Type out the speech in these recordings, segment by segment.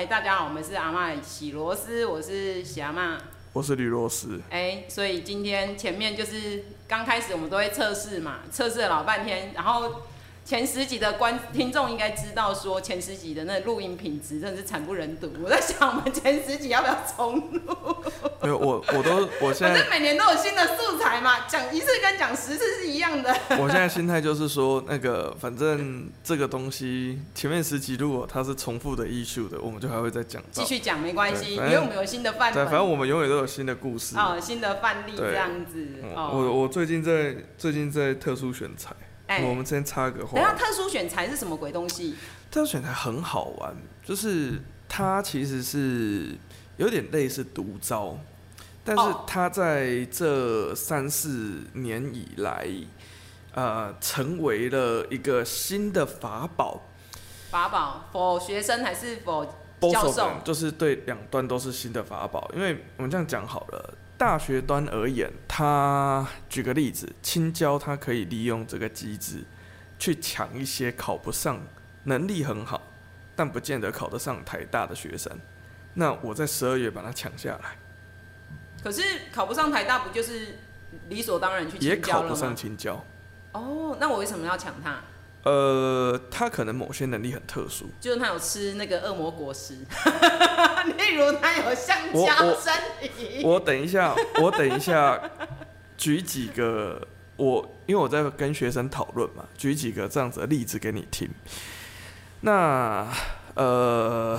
哎、欸，大家好，我们是阿妈喜螺丝，我是喜阿妈，我是吕螺丝。哎、欸，所以今天前面就是刚开始我们都会测试嘛，测试了老半天，然后。前十集的观听众应该知道，说前十集的那录音品质真的是惨不忍睹。我在想，我们前十集要不要重录？没有，我我都我现在，反正每年都有新的素材嘛，讲一次跟讲十次是一样的。我现在心态就是说，那个反正这个东西前面十集如果它是重复的 issue 的，我们就还会再讲。继续讲没关系，因为我们有新的范对。反正我们永远都有新的故事。哦，新的范例这样子。哦、我我最近在最近在特殊选材。欸、我们先插个话。等下，特殊选材是什么鬼东西？特殊选材很好玩，就是它其实是有点类似毒招，但是它在这三四年以来，呃，成为了一个新的法宝。法宝，for 学生还是 for 教授？就是对两端都是新的法宝，因为我们这样讲好了。大学端而言，他举个例子，青椒他可以利用这个机制去抢一些考不上、能力很好，但不见得考得上台大的学生。那我在十二月把他抢下来。可是考不上台大，不就是理所当然去？也考不上青椒。哦，那我为什么要抢他？呃，他可能某些能力很特殊，就是他有吃那个恶魔果实，例如他有橡胶身体。我等一下，我等一下举几个我，因为我在跟学生讨论嘛，举几个这样子的例子给你听。那呃，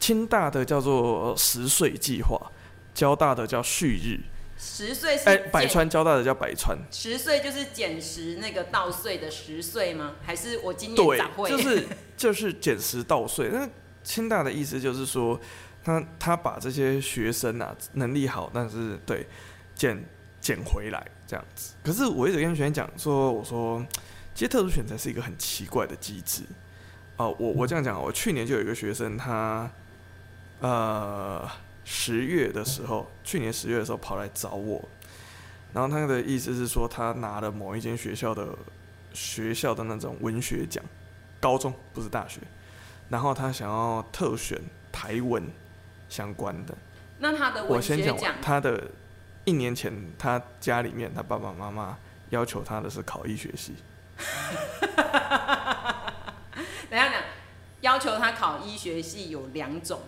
清大的叫做十岁计划，交大的叫旭日。十岁是哎，百川交大的叫百川。十岁就是减十那个稻穗的十岁吗？还是我今年？就是 就是减十稻穗。那清大的意思就是说，他他把这些学生啊能力好，但是对减减回来这样子。可是我一直跟学生讲说，我说其实特殊选才是一个很奇怪的机制。哦、呃，我我这样讲，我去年就有一个学生，他呃。十月的时候，去年十月的时候跑来找我，然后他的意思是说，他拿了某一间学校的学校的那种文学奖，高中不是大学，然后他想要特选台文相关的。那他的我先讲他的一年前，他家里面他爸爸妈妈要求他的是考医学系。等下，讲，要求他考医学系有两种。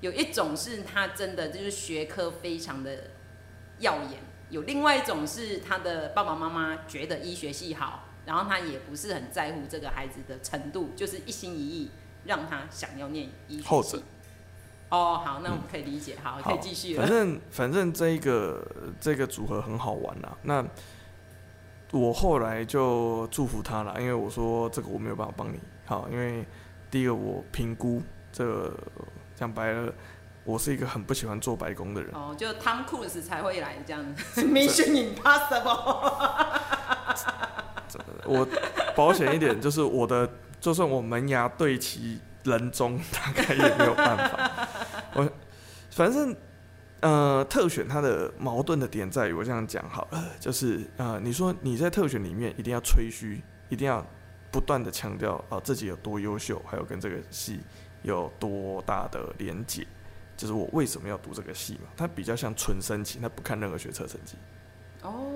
有一种是他真的就是学科非常的耀眼，有另外一种是他的爸爸妈妈觉得医学系好，然后他也不是很在乎这个孩子的程度，就是一心一意让他想要念医学系。后者。哦，好，那我们可以理解，嗯、好，可以继续了。反正反正这一个这个组合很好玩呐。那我后来就祝福他了，因为我说这个我没有办法帮你，好，因为第一个我评估这个。讲白了，我是一个很不喜欢做白工的人。哦，就 Tom Cruise 才会来这样子，Mission Impossible。我保险一点，就是我的，就算我门牙对齐人中，大概也没有办法。我反正呃，特选它的矛盾的点在于，我这样讲好了，就是呃，你说你在特选里面一定要吹嘘，一定要不断的强调啊自己有多优秀，还有跟这个戏。有多大的连结？就是我为什么要读这个系嘛？它比较像纯申请，它不看任何学测成绩。哦，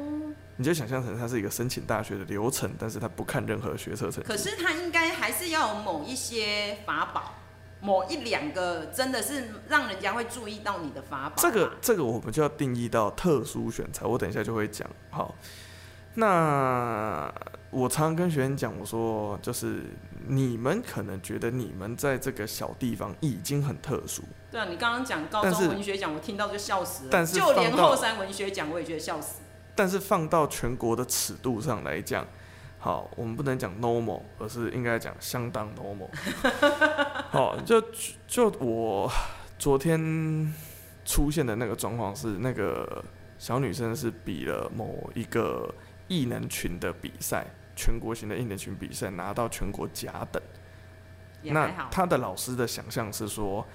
你就想象成它是一个申请大学的流程，但是它不看任何学测成绩。可是它应该还是要有某一些法宝，某一两个真的是让人家会注意到你的法宝。这个这个我们就要定义到特殊选材，我等一下就会讲。好，那我常常跟学生讲，我说就是。你们可能觉得你们在这个小地方已经很特殊。对啊，你刚刚讲高中文学奖，我听到就笑死了。但是就连后山文学奖，我也觉得笑死。但是放到全国的尺度上来讲，好，我们不能讲 normal，而是应该讲相当 normal。好，就就我昨天出现的那个状况是，那个小女生是比了某一个异能群的比赛。全国型的艺能群比赛拿到全国甲等，那他的老师的想象是说，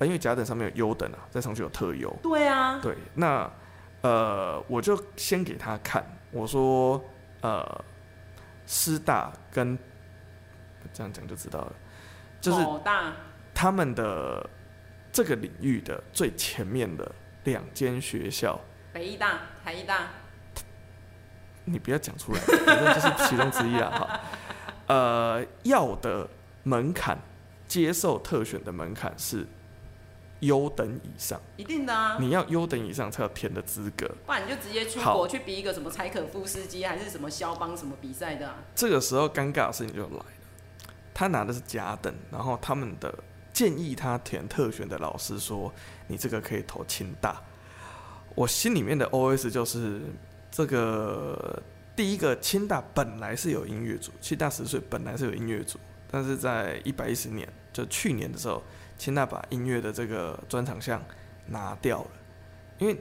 因为甲等上面有优等啊，再上去有特优。对啊。对，那呃，我就先给他看，我说呃，师大跟这样讲就知道了，就是他们的这个领域的最前面的两间学校，北艺大、台艺大，你不要讲出来，反正就是其中之一了哈。呃，要的门槛，接受特选的门槛是优等以上，一定的啊。你要优等以上才有填的资格，不然你就直接出国去比一个什么柴可夫斯基还是什么肖邦什么比赛的啊。这个时候尴尬的事情就来了，他拿的是甲等，然后他们的建议他填特选的老师说，你这个可以投清大。我心里面的 OS 就是这个第一个清大本来是有音乐组，清大十岁本来是有音乐组，但是在一百一十年就去年的时候。清大把音乐的这个专长项拿掉了，因为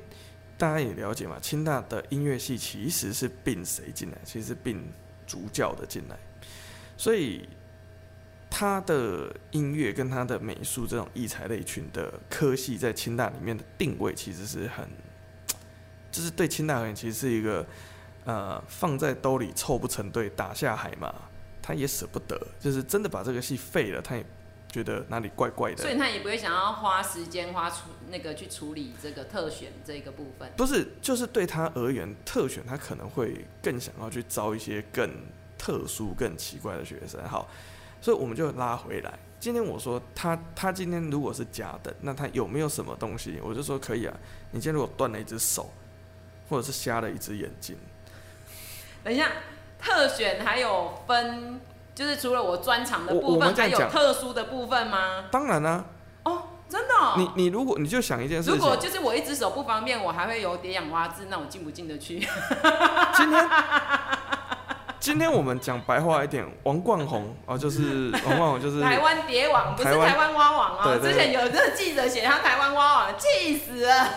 大家也了解嘛，清大的音乐系其实是并谁进来？其实并主教的进来，所以他的音乐跟他的美术这种艺才类群的科系，在清大里面的定位其实是很，就是对清代而言，其实是一个呃放在兜里凑不成对，打下海嘛，他也舍不得，就是真的把这个戏废了，他也。觉得哪里怪怪的，所以他也不会想要花时间花出那个去处理这个特选这个部分。不是，就是对他而言，特选他可能会更想要去招一些更特殊、更奇怪的学生。好，所以我们就拉回来。今天我说他，他今天如果是假的，那他有没有什么东西？我就说可以啊。你今天如果断了一只手，或者是瞎了一只眼睛，等一下，特选还有分。就是除了我专长的部分，还有特殊的部分吗？当然啦、啊。哦，真的、哦。你你如果你就想一件事情，如果就是我一只手不方便，我还会有叠氧蛙字，那我进不进得去？今天 今天我们讲白话一点，王冠宏哦，就是 王冠宏就是台湾蝶网，不是台湾蛙王哦。对对对，之前有这个记者写他台湾蛙王，气死了。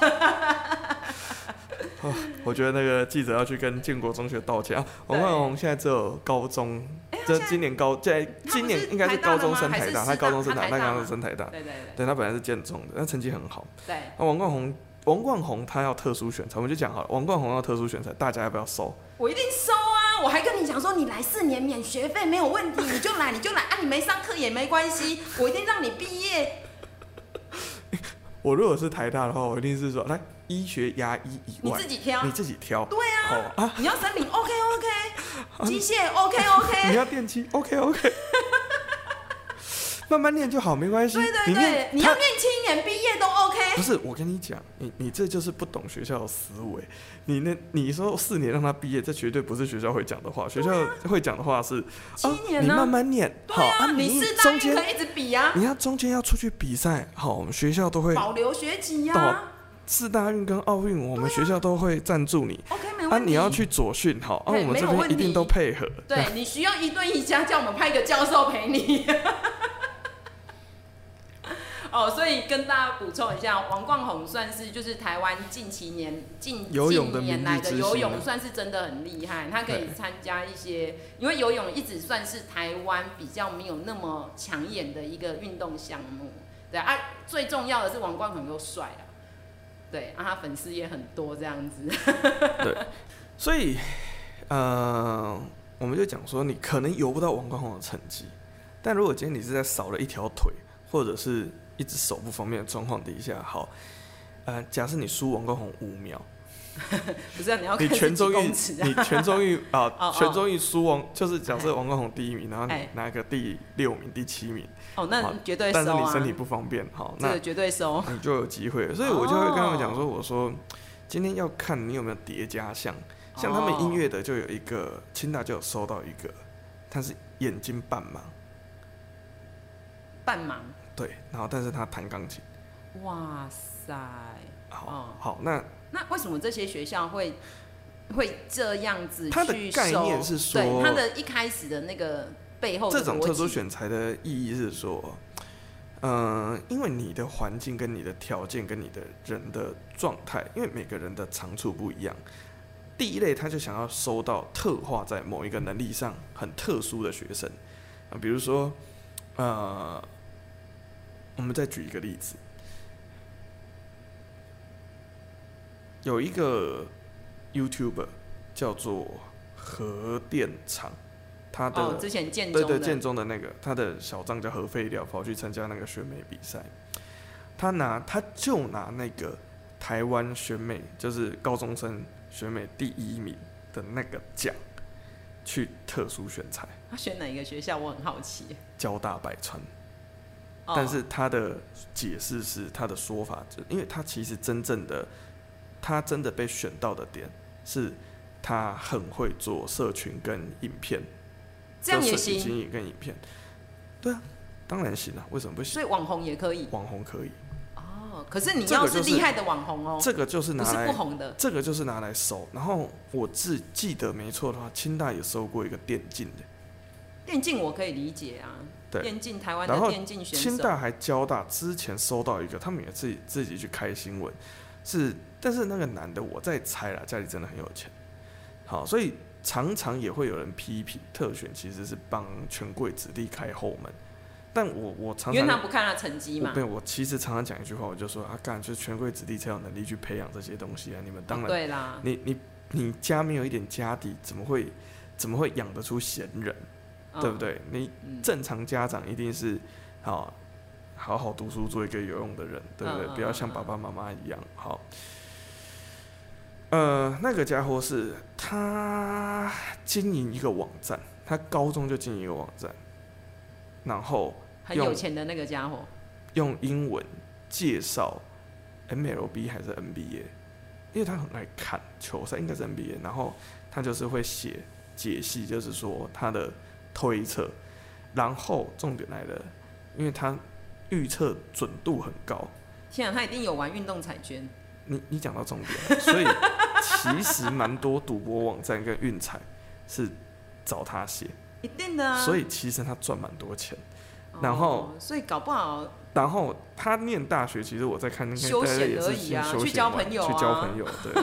哦，我觉得那个记者要去跟建国中学道歉啊！王冠宏现在只有高中，这今年高在今年应该是高中生台大，他高中生台，他刚刚生台大，对对对，对他本来是建中的，但成绩很好。对，那王冠宏，王冠宏他要特殊选才，我们就讲好了，王冠宏要特殊选才，大家要不要收？我一定收啊！我还跟你讲说，你来四年免学费没有问题，你就来你就来啊！你没上课也没关系，我一定让你毕业。我如果是台大的话，我一定是说来。医学牙医以外，你自己挑，你自己挑。对啊，啊你要森林 OK OK，机械 OK OK，你要电机 OK OK，慢慢念就好，没关系。对对对，你，你要念七年毕业都 OK。不是，我跟你讲，你你这就是不懂学校的思维。你那你说四年让他毕业，这绝对不是学校会讲的话。学校会讲的话是七年呢，你慢慢念。好啊，你四大运可以一直比啊。你要中间要出去比赛，好，我们学校都会保留学籍呀。四大运跟奥运，我们学校都会赞助你。OK，没问题。啊，你要去左训，好，啊，我们这边一定都配合。对，你需要一对一家，叫我们派一个教授陪你。哦，所以跟大家补充一下，王冠宏算是就是台湾近几年近近年来的游泳算是真的很厉害，他可以参加一些，因为游泳一直算是台湾比较没有那么抢眼的一个运动项目。对啊，最重要的是王冠宏又帅啊。对，啊，他粉丝也很多，这样子。对，所以，呃，我们就讲说，你可能游不到王冠宏的成绩，但如果今天你是在少了一条腿，或者是一只手不方便的状况底下，好，呃，假设你输王冠宏五秒。不是、啊，你要你全中运，你全中运啊，全中运输王就是假设王冠宏第一名，然后你拿个第六名、第七名，哦，那绝对收啊。但是你身体不方便，好，那绝对收，你就有机会。所以我就会跟他们讲说，我说今天要看你有没有叠加项，像他们音乐的就有一个清大就有收到一个，他是眼睛半盲，半盲，对，然后但是他弹钢琴，哇塞，好，好，那。那为什么这些学校会会这样子去收？它的概念是说，对，他的一开始的那个背后，这种特殊选材的意义是说，嗯、呃，因为你的环境跟你的条件跟你的人的状态，因为每个人的长处不一样。第一类他就想要收到特化在某一个能力上很特殊的学生啊，比如说，呃，我们再举一个例子。有一个 YouTuber 叫做核电厂他的、哦、之前建中对对建中的那个他的小账叫核废料，跑去参加那个选美比赛，他拿他就拿那个台湾选美就是高中生选美第一名的那个奖去特殊选材。他选哪一个学校？我很好奇。交大百川。但是他的解释是，他的说法，就因为他其实真正的，他真的被选到的点是，他很会做社群跟影片，这样也行。经营跟影片，对啊，当然行啊，为什么不行？所以网红也可以，网红可以。哦，可是你要是厉害的网红哦，这个就是拿来不是不红的，这个就是拿来收。然后我自记得没错的话，清大也收过一个电竞的。电竞我可以理解啊。对，电竞台湾的电竞选手，清大还交大之前收到一个，他们也自己自己去开新闻，是，但是那个男的我在猜啦，家里真的很有钱，好，所以常常也会有人批评特选其实是帮权贵子弟开后门，但我我常常因为他不看他成绩嘛，对，我其实常常讲一句话，我就说啊，干就是权贵子弟才有能力去培养这些东西啊，你们当然、哦、对啦，你你你家没有一点家底，怎么会怎么会养得出闲人？对不对？你正常家长一定是好好好读书，做一个有用的人，对不对？不要像爸爸妈妈一样。好，呃，那个家伙是他经营一个网站，他高中就经营一个网站，然后很有钱的那个家伙用英文介绍 MLB 还是 NBA，因为他很爱看球赛，应该是 NBA，然后他就是会写解析，就是说他的。推测，然后重点来了，因为他预测准度很高。天啊，他一定有玩运动彩券。你你讲到重点，所以其实蛮多赌博网站跟运彩是找他写。一定的啊。所以其实他赚蛮多钱。然后、哦，所以搞不好。然后他念大学，其实我在看那个休闲而已啊，去交朋友、啊，去交朋友，对。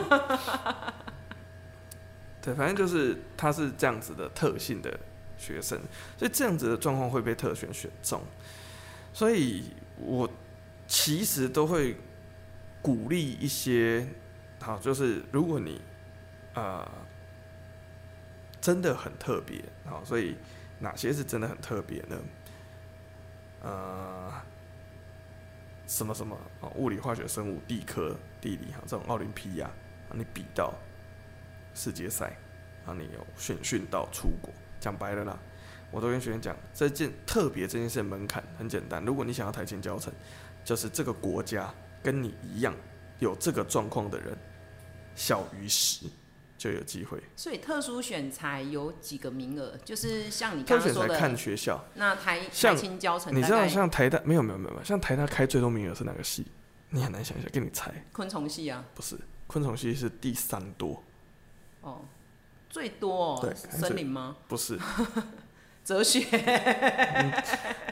对，反正就是他是这样子的特性的。学生，所以这样子的状况会被特选选中，所以我其实都会鼓励一些，好，就是如果你呃真的很特别，好，所以哪些是真的很特别呢？呃，什么什么啊，物理、化学、生物、地科、地理哈，这种奥林匹亚，你比到世界赛，啊，你有选训到出国。讲白了啦，我都跟学员讲，这件特别这件事的门槛很简单。如果你想要台清教程，就是这个国家跟你一样有这个状况的人小于十，就有机会。所以特殊选材有几个名额，就是像你刚刚说的，看学校。那台台清交成，你知道像台大没有没有没有，像台大开最多名额是哪个系？你很难想象，给你猜。昆虫系啊？不是，昆虫系是第三多。哦。最多、哦、对森林吗？不是，哲学、嗯。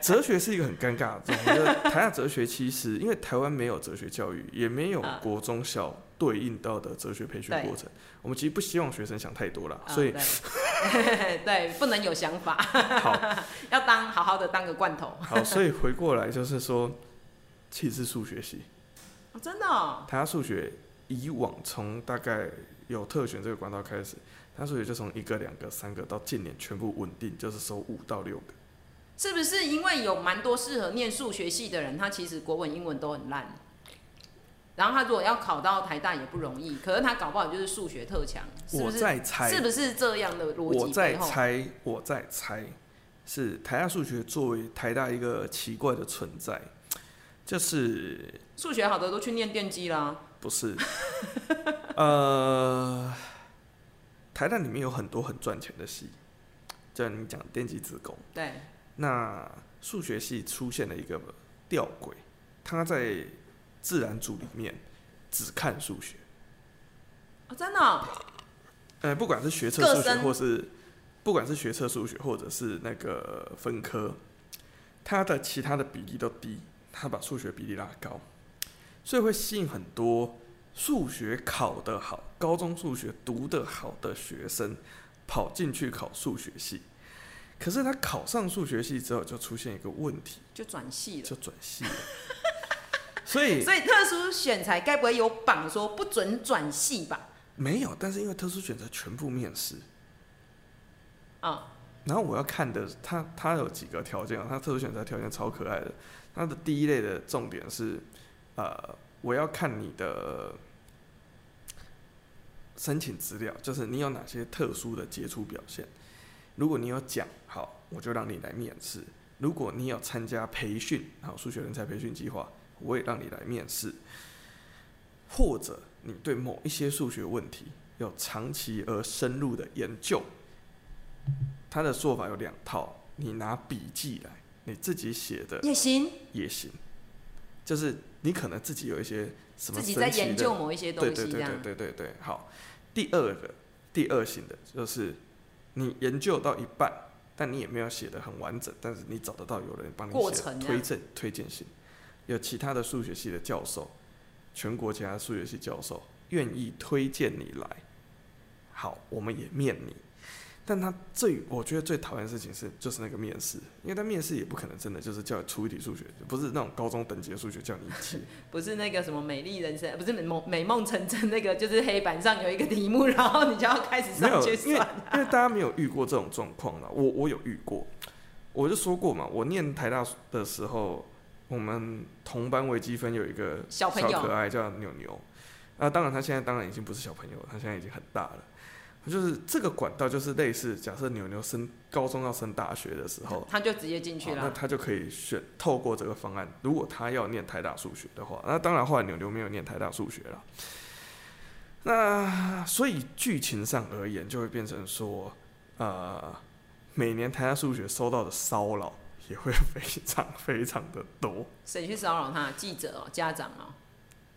哲学是一个很尴尬的。我觉得台下哲学其实，因为台湾没有哲学教育，也没有国中小对应到的哲学培训过程。我们其实不希望学生想太多了，所以对，对，不能有想法。好，要当好好的当个罐头。好，所以回过来就是说，其实是数学系。哦、真的、哦。台大数学以往从大概有特选这个管道开始。他数学就从一个、两个、三个到近年全部稳定，就是收五到六个。是不是因为有蛮多适合念数学系的人，他其实国文、英文都很烂，然后他如果要考到台大也不容易，可是他搞不好就是数学特强。我在猜，是不是这样的逻辑？我在猜，我在猜，是台大数学作为台大一个奇怪的存在，就是数学好的都去念电机啦。不是，呃。台大里面有很多很赚钱的系，就像你讲电机资工。对。那数学系出现了一个吊诡，他在自然组里面只看数学。哦，真的哦？呃，不管是学测数学，或是不管是学测数学，或者是那个分科，他的其他的比例都低，他把数学比例拉高，所以会吸引很多。数学考得好，高中数学读得好的学生跑进去考数学系，可是他考上数学系之后，就出现一个问题，就转系了，就转系了。所以，所以特殊选材该不会有榜说不准转系吧？没有，但是因为特殊选择全部面试，啊，然后我要看的，他他有几个条件啊？它特殊选择条件超可爱的。他的第一类的重点是，呃，我要看你的申请资料，就是你有哪些特殊的杰出表现。如果你有奖，好，我就让你来面试；如果你有参加培训，好，数学人才培训计划，我也让你来面试。或者你对某一些数学问题有长期而深入的研究，他的做法有两套，你拿笔记来，你自己写的也行，也行，就是你可能自己有一些什么自己在研究某一些东西，对对对对对对对，好。第二个，第二型的就是你研究到一半，但你也没有写的很完整，但是你找得到有人帮你写推荐推荐信，有其他的数学系的教授。全国其他数学系教授愿意推荐你来，好，我们也面你。但他最我觉得最讨厌的事情是，就是那个面试，因为他面试也不可能真的就是叫你出一题数学，不是那种高中等级的数学叫你解，不是那个什么美丽人生，不是美梦美梦成真那个，就是黑板上有一个题目，然后你就要开始上去算。因为大家没有遇过这种状况了，我我有遇过，我就说过嘛，我念台大的时候。我们同班微积分有一个小朋友可爱叫牛牛，啊，当然他现在当然已经不是小朋友了，他现在已经很大了。就是这个管道就是类似，假设牛牛升高中要升大学的时候，他就直接进去了，那他就可以选透过这个方案。如果他要念台大数学的话，那当然后来牛牛没有念台大数学了。那所以剧情上而言，就会变成说，呃，每年台大数学收到的骚扰。也会非常非常的多。谁去骚扰他？记者哦，家长哦。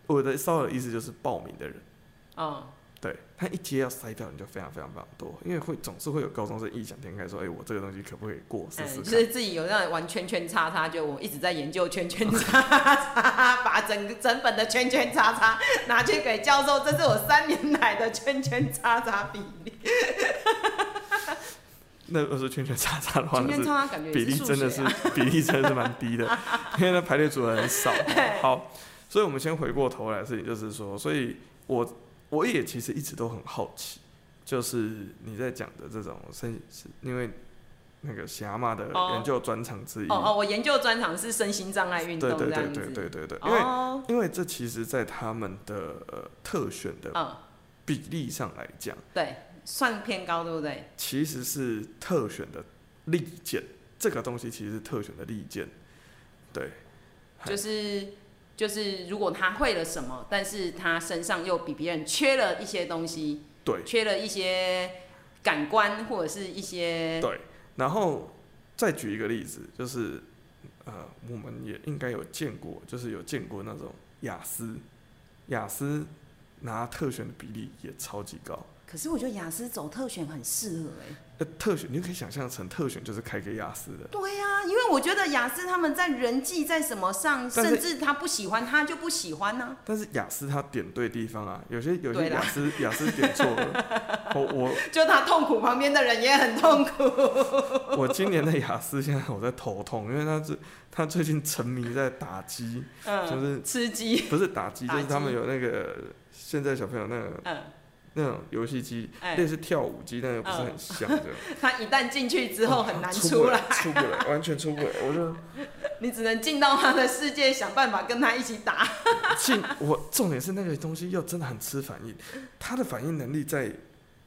我的骚扰的意思就是报名的人。哦。对，他一接要筛掉，你就非常非常非常多，因为会总是会有高中生异想天开说：“哎、欸，我这个东西可不可以过试试看？”就是自己有让玩圈圈叉叉，就我一直在研究圈圈叉叉，把整个整本的圈圈叉叉拿去给教授，这是我三年来的圈圈叉叉比例。那如果是圈圈叉叉的话，圈圈叉叉比例真的是比例真的是蛮低的，因为那排列组合很少。好，所以我们先回过头来的事情就是说，所以我我也其实一直都很好奇，就是你在讲的这种身，因为那个霞妈的研究专长之一。哦哦，我研究专长是身心障碍运动对。对对对对对对，因为因为这其实，在他们的呃特选的比例上来讲，对。算偏高，对不对？其实是特选的利剑，这个东西其实是特选的利剑，对。就是就是，如果他会了什么，但是他身上又比别人缺了一些东西，对，缺了一些感官或者是一些，对。然后再举一个例子，就是呃，我们也应该有见过，就是有见过那种雅思，雅思拿特选的比例也超级高。可是我觉得雅思走特选很适合哎、欸。呃，特选你可以想象成特选就是开给雅思的。对呀、啊，因为我觉得雅思他们在人际在什么上，甚至他不喜欢他就不喜欢呢、啊。但是雅思他点对地方啊，有些有些雅思雅思点错了，我我就他痛苦，旁边的人也很痛苦。我今年的雅思现在我在头痛，因为他是他最近沉迷在打机，嗯、就是吃鸡，不是打机，就是他们有那个现在小朋友那个。嗯那种游戏机，类似跳舞机，但又不是很像的。他一旦进去之后很难出来，出不来，完全出不来。我就，你只能进到他的世界，想办法跟他一起打。进我重点是那个东西又真的很吃反应，他的反应能力在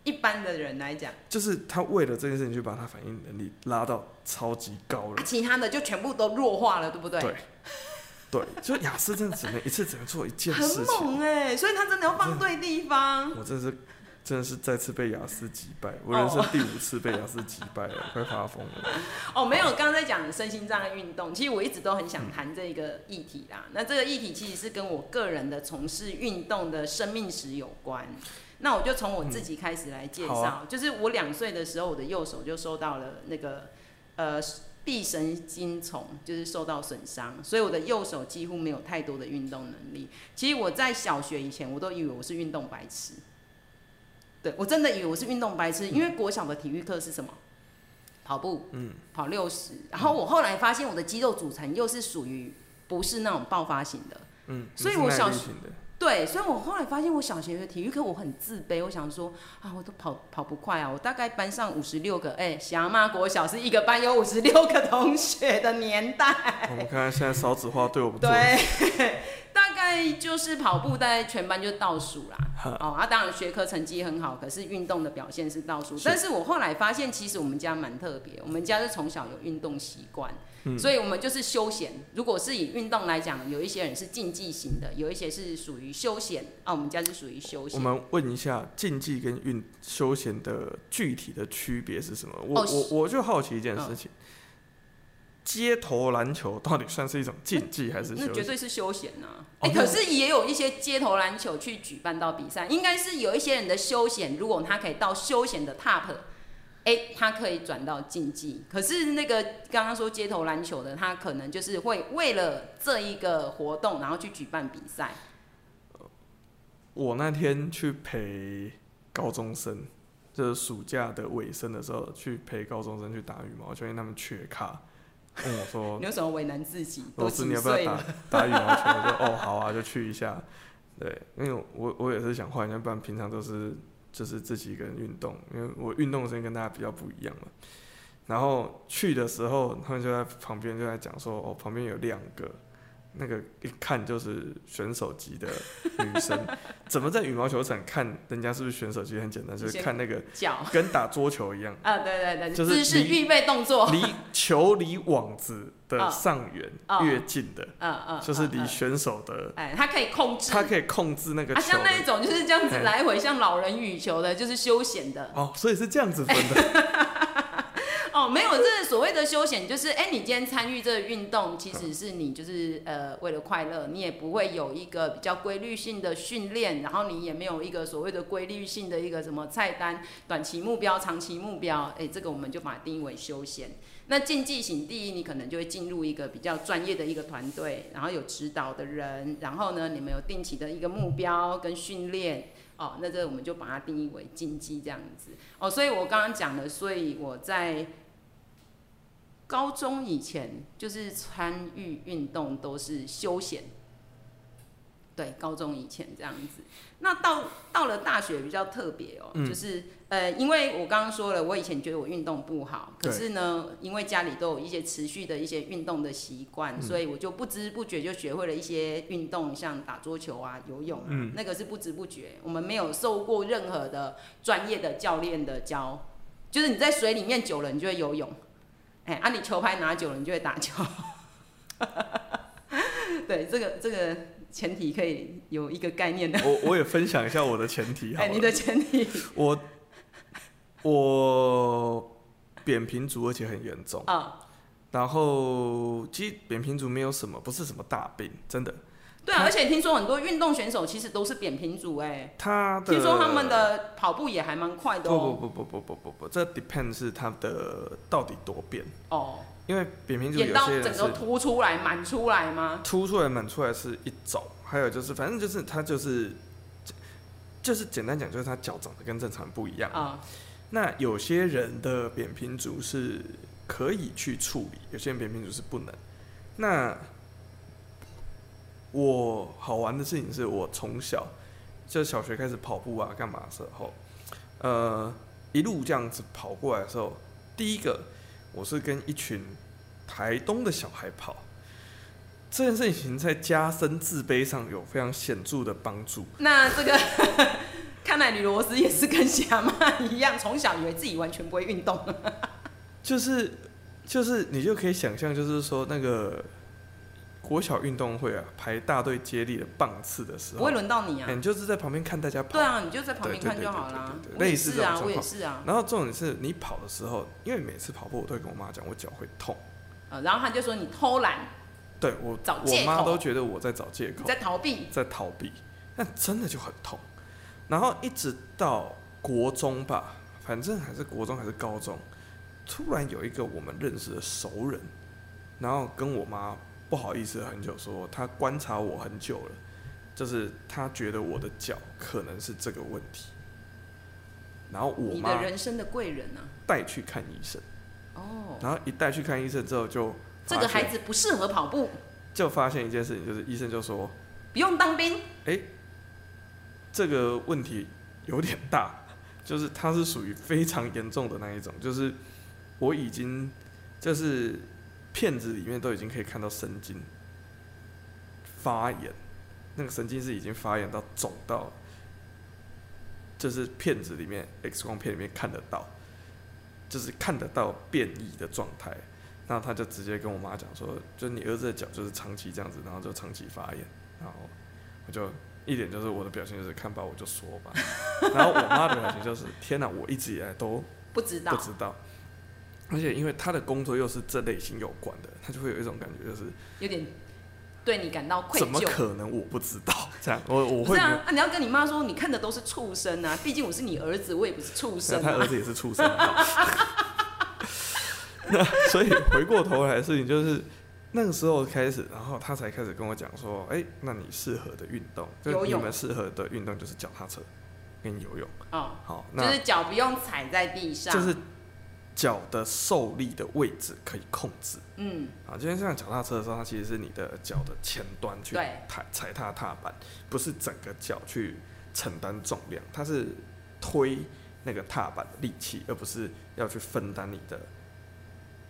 一般的人来讲，就是他为了这件事情就把他反应能力拉到超级高了，其他的就全部都弱化了，对不对？对。对，就雅思真的只能一次只能做一件事情，很猛哎，所以他真的要放对地方。我真的是，真的是再次被雅思击败，我人生第五次被雅思击败了，快发疯了。哦，没有，刚刚在讲身心障碍运动，其实我一直都很想谈这个议题啦。嗯、那这个议题其实是跟我个人的从事运动的生命史有关。那我就从我自己开始来介绍，嗯啊、就是我两岁的时候，我的右手就收到了那个呃。臂神经丛就是受到损伤，所以我的右手几乎没有太多的运动能力。其实我在小学以前，我都以为我是运动白痴。对，我真的以为我是运动白痴，因为国小的体育课是什么？跑步，嗯，跑六十。然后我后来发现我的肌肉组成又是属于不是那种爆发型的，嗯，所以我小学对，所以我后来发现，我小学的体育课我很自卑，我想说啊，我都跑跑不快啊，我大概班上五十六个，哎、欸，霞妈国小是一个班有五十六个同学的年代。我们看看现在少子化对我们。对。大概就是跑步，大概全班就倒数啦。哦，啊，当然学科成绩很好，可是运动的表现是倒数。但是我后来发现，其实我们家蛮特别，我们家是从小有运动习惯，嗯，所以我们就是休闲。如果是以运动来讲，有一些人是竞技型的，有一些是属于休闲。啊，我们家是属于休闲。我们问一下，竞技跟运休闲的具体的区别是什么？我、哦、我我就好奇一件事情。哦街头篮球到底算是一种竞技还是？那绝对是休闲呐！哎，可是也有一些街头篮球去举办到比赛，应该是有一些人的休闲，如果他可以到休闲的 top，他可以转到竞技。可是那个刚刚说街头篮球的，他可能就是会为了这一个活动，然后去举办比赛。我那天去陪高中生，就是暑假的尾声的时候，去陪高中生去打羽毛球，因为他们缺卡。跟我说，你有什么为难自己？老师，你要不要打打羽毛球？我说 哦，好啊，就去一下。对，因为我我也是想换一下，不然平常都是就是自己一个人运动，因为我运动的声音跟大家比较不一样嘛。然后去的时候，他们就在旁边就在讲说，哦，旁边有两个。那个一看就是选手级的女生，怎么在羽毛球场看人家是不是选手级？很简单，就是看那个脚跟打桌球一样。啊，对对对，就是姿势预备动作，离球离网子的上缘越近的，嗯嗯，就是离选手的，哎，他可以控制，他可以控制那个球。像那一种就是这样子来回，像老人羽球的，就是休闲的。哦，所以是这样子分的。哦，没有，这是所谓的休闲，就是哎，你今天参与这个运动，其实是你就是呃为了快乐，你也不会有一个比较规律性的训练，然后你也没有一个所谓的规律性的一个什么菜单、短期目标、长期目标，哎，这个我们就把它定义为休闲。那竞技型，第一，你可能就会进入一个比较专业的一个团队，然后有指导的人，然后呢，你们有定期的一个目标跟训练，哦，那这我们就把它定义为竞技这样子。哦，所以我刚刚讲的，所以我在。高中以前就是参与运动都是休闲，对，高中以前这样子。那到到了大学比较特别哦、喔，嗯、就是呃，因为我刚刚说了，我以前觉得我运动不好，可是呢，因为家里都有一些持续的一些运动的习惯，嗯、所以我就不知不觉就学会了一些运动，像打桌球啊、游泳啊，嗯、那个是不知不觉，我们没有受过任何的专业的教练的教，就是你在水里面久了，你就会游泳。哎，啊，你球拍拿久了，你就会打球。对，这个这个前提可以有一个概念的。我我也分享一下我的前提。哎，你的前提。我我扁平足，而且很严重。啊。然后其实扁平足没有什么，不是什么大病，真的。对啊，而且听说很多运动选手其实都是扁平足，哎，他听说他们的跑步也还蛮快的哦。不不不不不不不，这 depend 是他的到底多扁哦。因为扁平足有些人是凸出来、满出来吗？凸出来、满出来是一种，还有就是反正就是他就是就是简单讲，就是他脚长得跟正常人不一样啊。那有些人的扁平足是可以去处理，有些人扁平足是不能。那我好玩的事情是我从小就小学开始跑步啊，干嘛的时候，呃，一路这样子跑过来的时候，第一个我是跟一群台东的小孩跑，这件事情在加深自卑上有非常显著的帮助。那这个 看来女罗斯也是跟霞妈一样，从小以为自己完全不会运动，就是就是你就可以想象，就是说那个。国小运动会啊，排大队接力的棒次的时候，不会轮到你啊，你就是在旁边看大家跑。对啊，你就在旁边看就好了。类似啊，我也是啊。然后重点是你跑的时候，因为每次跑步我都会跟我妈讲，我脚会痛。然后她就说你偷懒。对我，找。我妈都觉得我在找借口，在逃避，在逃避。但真的就很痛。然后一直到国中吧，反正还是国中还是高中，突然有一个我们认识的熟人，然后跟我妈。不好意思，很久说他观察我很久了，就是他觉得我的脚可能是这个问题，然后我妈，你的人生的贵人呢，带去看医生，哦，然后一带去看医生之后就，这个孩子不适合跑步，就发现一件事情，就是医生就说，不用当兵，哎，这个问题有点大，就是他是属于非常严重的那一种，就是我已经就是片子里面都已经可以看到神经发炎，那个神经是已经发炎到肿到，就是片子里面 X 光片里面看得到，就是看得到变异的状态。那他就直接跟我妈讲说，就你儿子的脚就是长期这样子，然后就长期发炎，然后我就一点就是我的表情就是看吧，我就说吧，然后我妈的表情就是天哪，我一直以来都不知道，不知道，而且因为他的工作又是这类型有关的，他就会有一种感觉就是有点对你感到愧疚，怎么可能我不知道？这样我我会这样啊，你要跟你妈说，你看的都是畜生啊，毕竟我是你儿子，我也不是畜生，他儿子也是畜生。那所以回过头来的事情就是那个时候开始，然后他才开始跟我讲说，哎、欸，那你适合的运动，就你们适合的运动就是脚踏车跟游泳。哦，好，那就是脚不用踩在地上，就是脚的受力的位置可以控制。嗯，啊，今天像脚踏车的时候，它其实是你的脚的前端去踩踩踏踏板，不是整个脚去承担重量，它是推那个踏板的力气，而不是要去分担你的。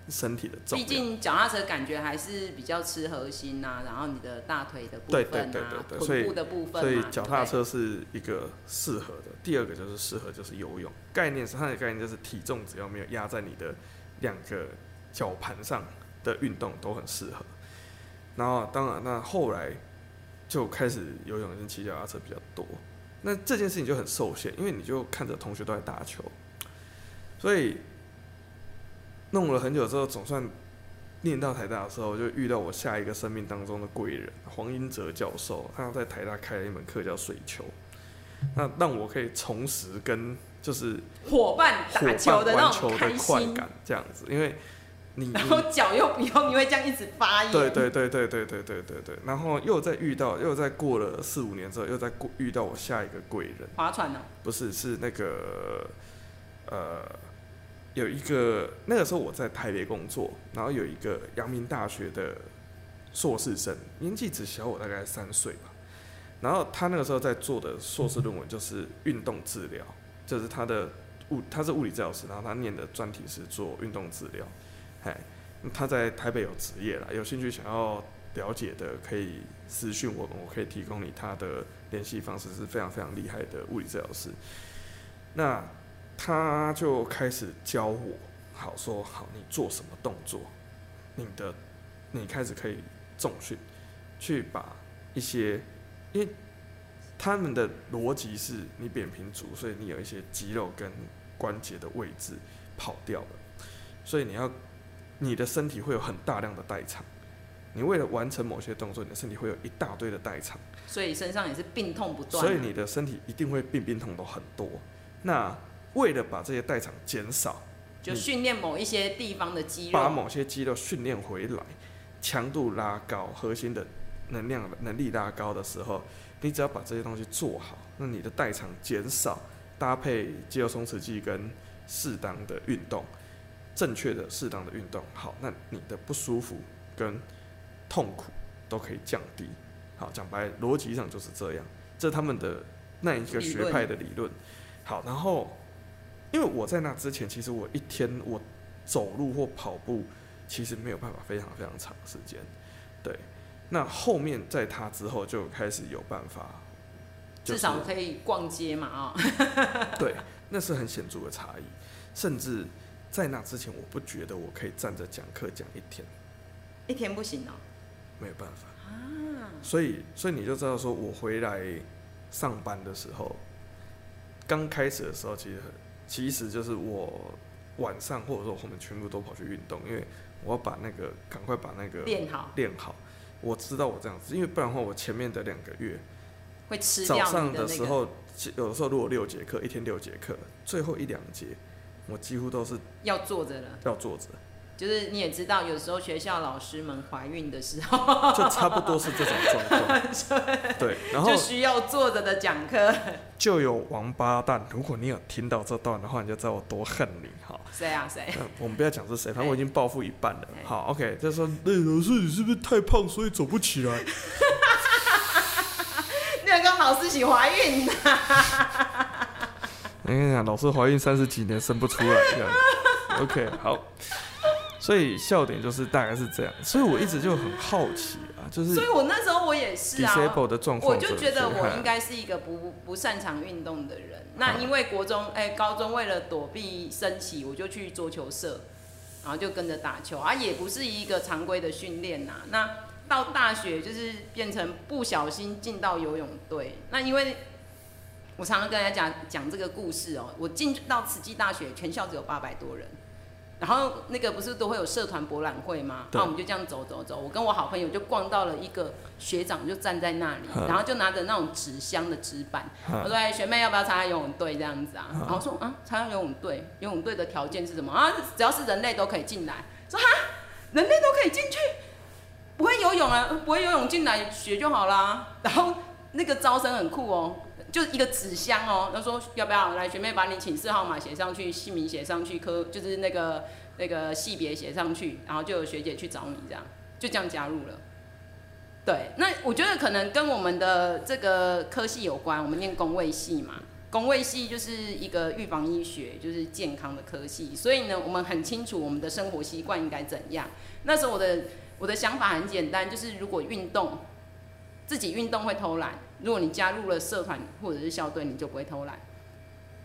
身体的重量，毕竟脚踏车感觉还是比较吃核心呐、啊，然后你的大腿的部分啊，对对对对对，臀部的部分，所以脚踏车是一个适合的。第二个就是适合就是游泳，概念是它的概念就是体重只要没有压在你的两个脚盘上的运动都很适合。然后当然那后来就开始游泳跟骑脚踏车比较多，那这件事情就很受限，因为你就看着同学都在打球，所以。弄了很久之后，总算念到台大的时候，就遇到我下一个生命当中的贵人黄英哲教授。他在台大开了一门课叫水球，那让我可以重拾跟就是伙伴打球的那种快感，这样子。因为你然后脚又不用，你会这样一直发炎。对对对对对对对对对。然后又再遇到，又再过了四五年之后，又再过遇到我下一个贵人。划船呢？不是，是那个呃。有一个那个时候我在台北工作，然后有一个阳明大学的硕士生，年纪只小我大概三岁吧。然后他那个时候在做的硕士论文就是运动治疗，就是他的物他是物理治疗师，然后他念的专题是做运动治疗。哎，他在台北有职业啦，有兴趣想要了解的可以私讯我，我可以提供你他的联系方式，是非常非常厉害的物理治疗师。那。他就开始教我，好说好，你做什么动作，你的，你开始可以重训，去把一些，因为他们的逻辑是你扁平足，所以你有一些肌肉跟关节的位置跑掉了，所以你要，你的身体会有很大量的代偿，你为了完成某些动作，你的身体会有一大堆的代偿，所以身上也是病痛不断，所以你的身体一定会病病痛都很多，那。为了把这些代偿减少，就训练某一些地方的肌肉，把某些肌肉训练回来，强度拉高，核心的能量能力拉高的时候，你只要把这些东西做好，那你的代偿减少，搭配肌肉松弛剂跟适当的运动，正确的适当的运动，好，那你的不舒服跟痛苦都可以降低。好，讲白逻辑上就是这样，这是他们的那一个学派的理论。好，然后。因为我在那之前，其实我一天我走路或跑步，其实没有办法非常非常长时间。对，那后面在他之后就开始有办法，至少可以逛街嘛啊、哦。对，那是很显著的差异。甚至在那之前，我不觉得我可以站着讲课讲一天，一天不行哦，没有办法啊。所以，所以你就知道说，我回来上班的时候，刚开始的时候其实很。其实就是我晚上或者说我后面全部都跑去运动，因为我要把那个赶快把那个练好。练好，我知道我这样子，因为不然的话，我前面的两个月会吃早上的时候，有的时候如果六节课，一天六节课，最后一两节我几乎都是要坐着了，要坐着。就是你也知道，有时候学校老师们怀孕的时候，就差不多是这种状况。对，然后就需要坐着的讲课。就有王八蛋，如果你有听到这段的话，你就知道我多恨你。哈，谁啊谁？我们不要讲是谁，反正我已经报复一半了。好，OK，就说，那老师你是不是太胖，所以走不起来？你刚刚老师喜怀孕呐。我跟你讲，老师怀孕三十几年生不出来这样。OK，好。所以笑点就是大概是这样，所以我一直就很好奇啊，就是。所以我那时候我也是啊。Disable 的状况，我就觉得我应该是一个不不擅长运动的人。那因为国中哎、欸、高中为了躲避升旗，我就去桌球社，然后就跟着打球啊，也不是一个常规的训练呐。那到大学就是变成不小心进到游泳队。那因为我常常跟大家讲讲这个故事哦、喔，我进到慈济大学，全校只有八百多人。然后那个不是都会有社团博览会吗？那我们就这样走走走，我跟我好朋友就逛到了一个学长就站在那里，然后就拿着那种纸箱的纸板，我说：“哎，学妹要不要参加游泳队这样子啊？”然后说：“啊，参加游泳队，游泳队的条件是什么啊？只要是人类都可以进来。”说：“哈，人类都可以进去？不会游泳啊？不会游泳进来学就好啦。”然后那个招生很酷哦。就一个纸箱哦，他说要不要来，学妹把你寝室号码写上去，姓名写上去，科就是那个那个系别写上去，然后就有学姐去找你，这样就这样加入了。对，那我觉得可能跟我们的这个科系有关，我们念公卫系嘛，公卫系就是一个预防医学，就是健康的科系，所以呢，我们很清楚我们的生活习惯应该怎样。那时候我的我的想法很简单，就是如果运动，自己运动会偷懒。如果你加入了社团或者是校队，你就不会偷懒，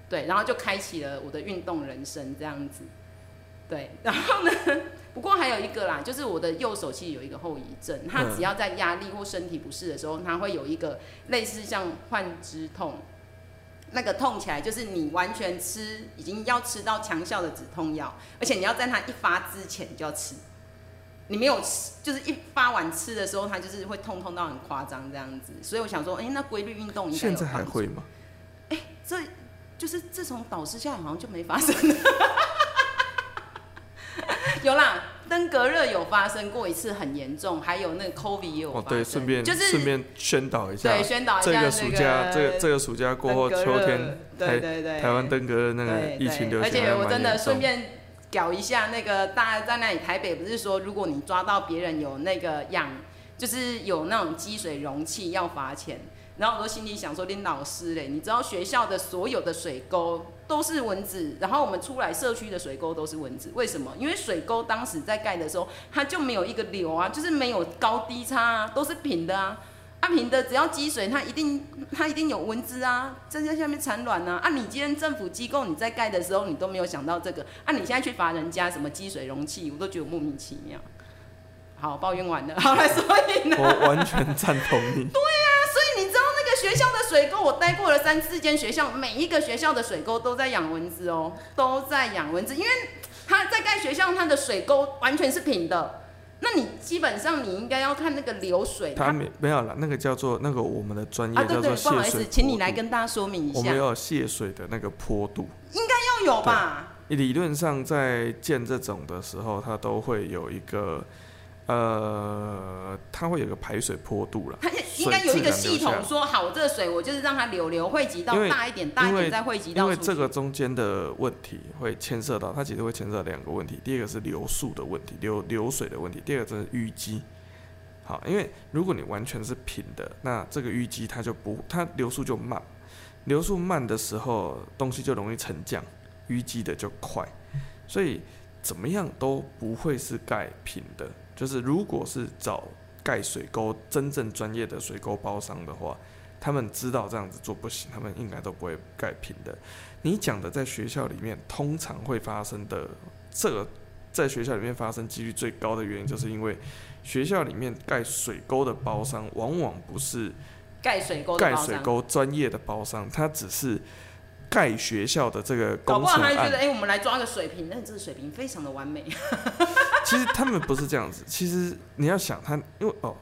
对，然后就开启了我的运动人生这样子，对，然后呢，不过还有一个啦，就是我的右手其实有一个后遗症，它只要在压力或身体不适的时候，它会有一个类似像幻肢痛，那个痛起来就是你完全吃已经要吃到强效的止痛药，而且你要在它一发之前就要吃。你没有吃，就是一发完吃的时候，它就是会痛痛到很夸张这样子，所以我想说，哎、欸，那规律运动应该。现在还会吗？哎、欸，这就是自从导师下来，好像就没发生了。有啦，登革热有发生过一次，很严重，还有那个 COVID 也有发生。哦，对，顺便就是顺便宣导一下，对，宣导一下这个暑假，这个这个暑假过后，秋天，对对对，台湾登革热那个疫情流行，而且我真的顺便。搞一下那个，大家在那里台北不是说，如果你抓到别人有那个养，就是有那种积水容器要罚钱。然后我都心里想说，林老师嘞，你知道学校的所有的水沟都是蚊子，然后我们出来社区的水沟都是蚊子，为什么？因为水沟当时在盖的时候，它就没有一个流啊，就是没有高低差啊，都是平的啊。平的，只要积水，它一定它一定有蚊子啊，在在下面产卵啊。啊，你今天政府机构你在盖的时候，你都没有想到这个，啊，你现在去罚人家什么积水容器，我都觉得莫名其妙。好，抱怨完了，好了，所以呢，我完全赞同你。对啊，所以你知道那个学校的水沟，我待过了三四间学校，每一个学校的水沟都在养蚊子哦，都在养蚊子，因为他在盖学校，它的水沟完全是平的。那你基本上你应该要看那个流水，它没没有了，那个叫做那个我们的专业叫做泄水。啊，不好意思，请你来跟大家说明一下。我们要泄水的那个坡度，应该要有吧？理论上在建这种的时候，它都会有一个。呃，它会有个排水坡度了，它应该有一个系统说好，这个水我就是让它流流汇集到大一点，大一点再汇集到。因为这个中间的问题会牵涉到，它其实会牵涉到两个问题，第一个是流速的问题，流流水的问题，第二个就是淤积。好，因为如果你完全是平的，那这个淤积它就不，它流速就慢，流速慢的时候东西就容易沉降，淤积的就快，所以怎么样都不会是盖平的。就是如果是找盖水沟真正专业的水沟包商的话，他们知道这样子做不行，他们应该都不会盖平的。你讲的在学校里面通常会发生的，这个在学校里面发生几率最高的原因，就是因为学校里面盖水沟的包商往往不是盖水沟盖水沟专业的包商，他只是。盖学校的这个工程，搞不好他觉得，哎、欸，我们来抓个水平，那这个水平非常的完美。其实他们不是这样子，其实你要想他，因为哦，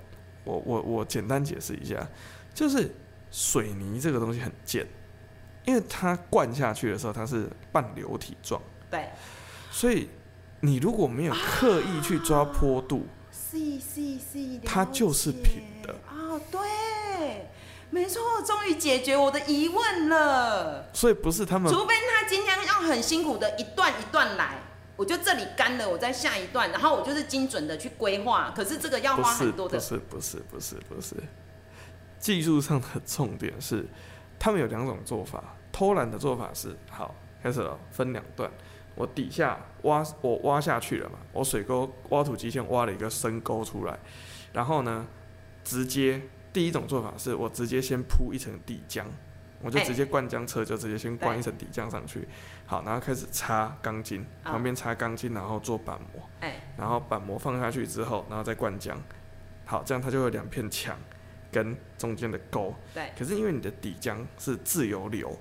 我我我简单解释一下，就是水泥这个东西很贱，因为它灌下去的时候，它是半流体状，对，所以你如果没有刻意去抓坡度，是是是，它就是平的啊、哦，对。没错，终于解决我的疑问了。所以不是他们，除非他今天要很辛苦的一段一段来，我就这里干了，我再下一段，然后我就是精准的去规划。可是这个要花很多的。不是不是不是不是不是，技术上的重点是，他们有两种做法。偷懒的做法是，好，开始了，分两段。我底下挖，我挖下去了嘛，我水沟挖土机先挖了一个深沟出来，然后呢，直接第一种做法是我直接先铺一层底浆，我就直接灌浆车就直接先灌一层底浆上去，好，然后开始擦钢筋，旁边擦钢筋，然后做板模，然后板模放下去之后，然后再灌浆，好，这样它就有两片墙跟中间的沟，对，可是因为你的底浆是自由流，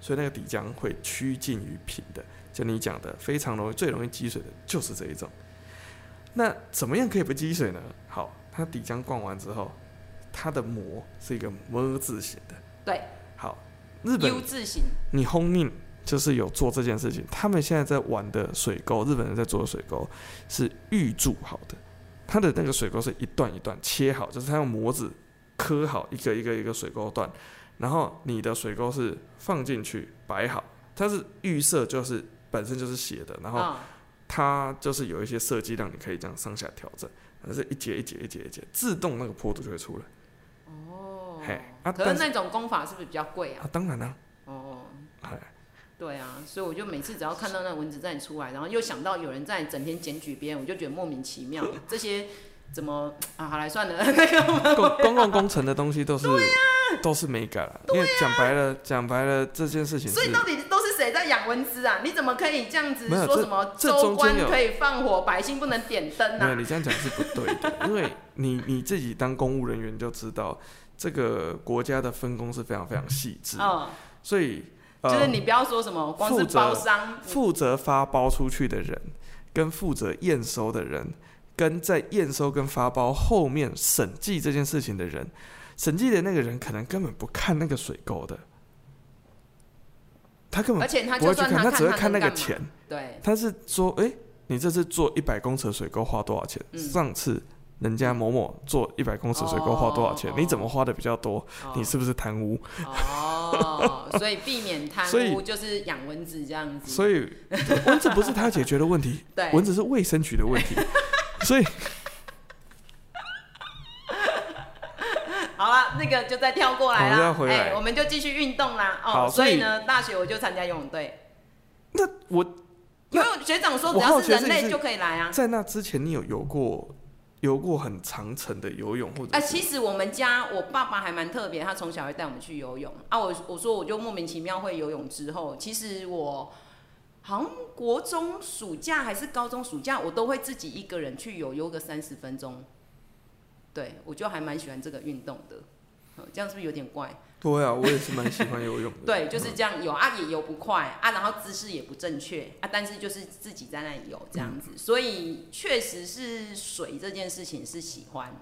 所以那个底浆会趋近于平的。就你讲的，非常容易，最容易积水的就是这一种。那怎么样可以不积水呢？好，它底浆灌完之后，它的模是一个么字形的。对。好，日本 U 字形。你 Honnin 就是有做这件事情。他们现在在玩的水沟，日本人在做的水沟是预铸好的。它的那个水沟是一段一段切好，就是它用模子刻好一个一个一个水沟段，然后你的水沟是放进去摆好，它是预设就是。本身就是斜的，然后它就是有一些设计让你可以这样上下调整，而是一节一节一节一节，自动那个坡度就会出来。哦，嘿，啊，可是那种功法是不是比较贵啊？啊，当然啦。哦，对啊，所以我就每次只要看到那个蚊子在出来，然后又想到有人在整天检举别人，我就觉得莫名其妙。这些怎么啊？好来算了，那个公公共工程的东西都是都是美感了，因为讲白了讲白了这件事情，所以到底都是。谁在养蚊子啊？你怎么可以这样子说什么州官可以放火，百姓不能点灯啊？没有，你这样讲是不对的，因为你你自己当公务人员就知道，这个国家的分工是非常非常细致。嗯，所以、呃、就是你不要说什么，光是包商负责发包出去的人，跟负责验收的人，跟在验收跟发包后面审计这件事情的人，审计的那个人可能根本不看那个水沟的。他根本不会去看，他只会看那个钱。对，他是说，哎、欸，你这次做一百公尺水沟花多少钱？嗯、上次人家某某做一百公尺水沟花多少钱？哦、你怎么花的比较多？哦、你是不是贪污？哦，所以避免贪污就是养蚊子这样子。所以蚊子不是他解决的问题，对，蚊子是卫生局的问题。所以。好了，那个就再跳过来了。哎、欸，我们就继续运动啦。哦，所以，所以呢，大学我就参加游泳队。那我因为学长说，只要是人类就可以来啊。在那之前，你有游过游过很长程的游泳，或者？哎、其实我们家我爸爸还蛮特别，他从小会带我们去游泳啊。我我说我就莫名其妙会游泳之后，其实我好像国中暑假还是高中暑假，我都会自己一个人去游，游个三十分钟。对，我就还蛮喜欢这个运动的，这样是不是有点怪？对啊，我也是蛮喜欢游泳的。对，就是这样游啊，也游不快啊，然后姿势也不正确啊，但是就是自己在那里游这样子，嗯、所以确实是水这件事情是喜欢。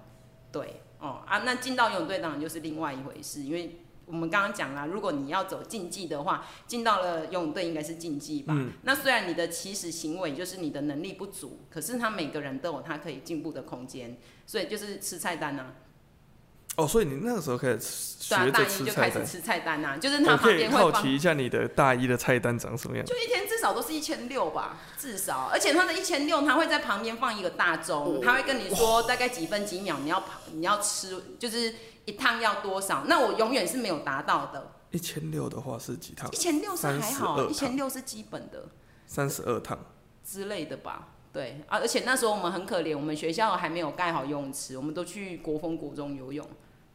对，哦啊，那进到游泳队当然就是另外一回事，因为。我们刚刚讲了，如果你要走竞技的话，进到了游泳队应该是竞技吧？嗯、那虽然你的起始行为就是你的能力不足，可是他每个人都有他可以进步的空间，所以就是吃菜单啊。哦，所以你那个时候开始学着吃菜单。对啊，大一就开始吃菜单啊，就是他旁边会好奇一下你的大一的菜单长什么样？就一天至少都是一千六吧，至少，而且他的一千六他会在旁边放一个大钟，他会跟你说大概几分几秒你要跑，你要吃，就是。一趟要多少？那我永远是没有达到的。一千六的话是几趟？一千六是还好，一千六是基本的。三十二趟之类的吧？对啊，而且那时候我们很可怜，我们学校还没有盖好游泳池，我们都去国风国中游泳。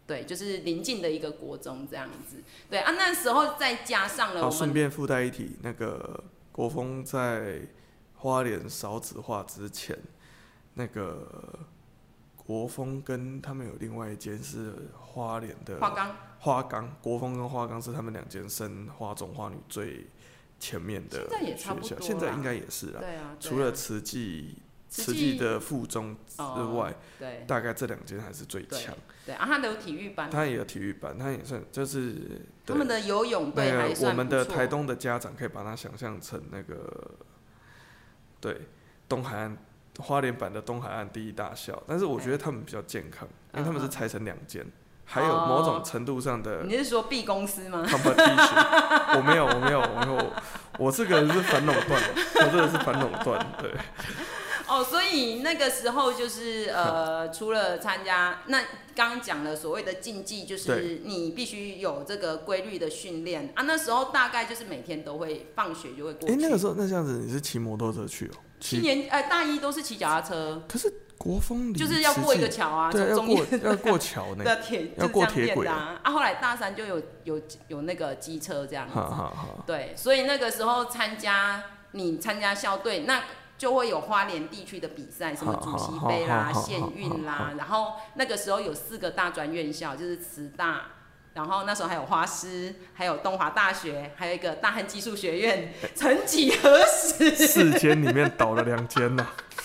对，就是临近的一个国中这样子。对啊，那时候再加上了。好，顺便附带一提，那个国风在花莲少子化之前，那个。国风跟他们有另外一间是花莲的花岗，花岗国风跟花岗是他们两间生花种花女最前面的学校，现在应该也是啊。对啊，除了慈济慈济的附中之外，对，大概这两间还是最强。对啊，他有体育班，他也有体育班，他也算就是他们的游泳队还算不错。我们的台东的家长可以把它想象成那个对东海岸。花莲版的东海岸第一大校，但是我觉得他们比较健康，因为他们是拆成两间，还有某种程度上的。你是说 B 公司吗？我没有，我没有，我没有，我这个人是反垄断，我这个是反垄断，对。哦，所以那个时候就是呃，除了参加那刚刚讲了所谓的竞技，就是你必须有这个规律的训练啊。那时候大概就是每天都会放学就会过去。哎、欸，那个时候那这样子你是骑摩托车去哦？七年呃大一都是骑脚踏车。可是国风就是要过一个桥啊，对，要过要过桥 那个铁要过铁轨啊。啊，后来大三就有有有那个机车这样子。好好好。对，所以那个时候参加你参加校队那。就会有花莲地区的比赛，什么主席杯啦、县运啦，然后那个时候有四个大专院校，就是慈大，然后那时候还有花师，还有东华大学，还有一个大汉技术学院。曾几何时，四间里面倒了两间呢。那时候还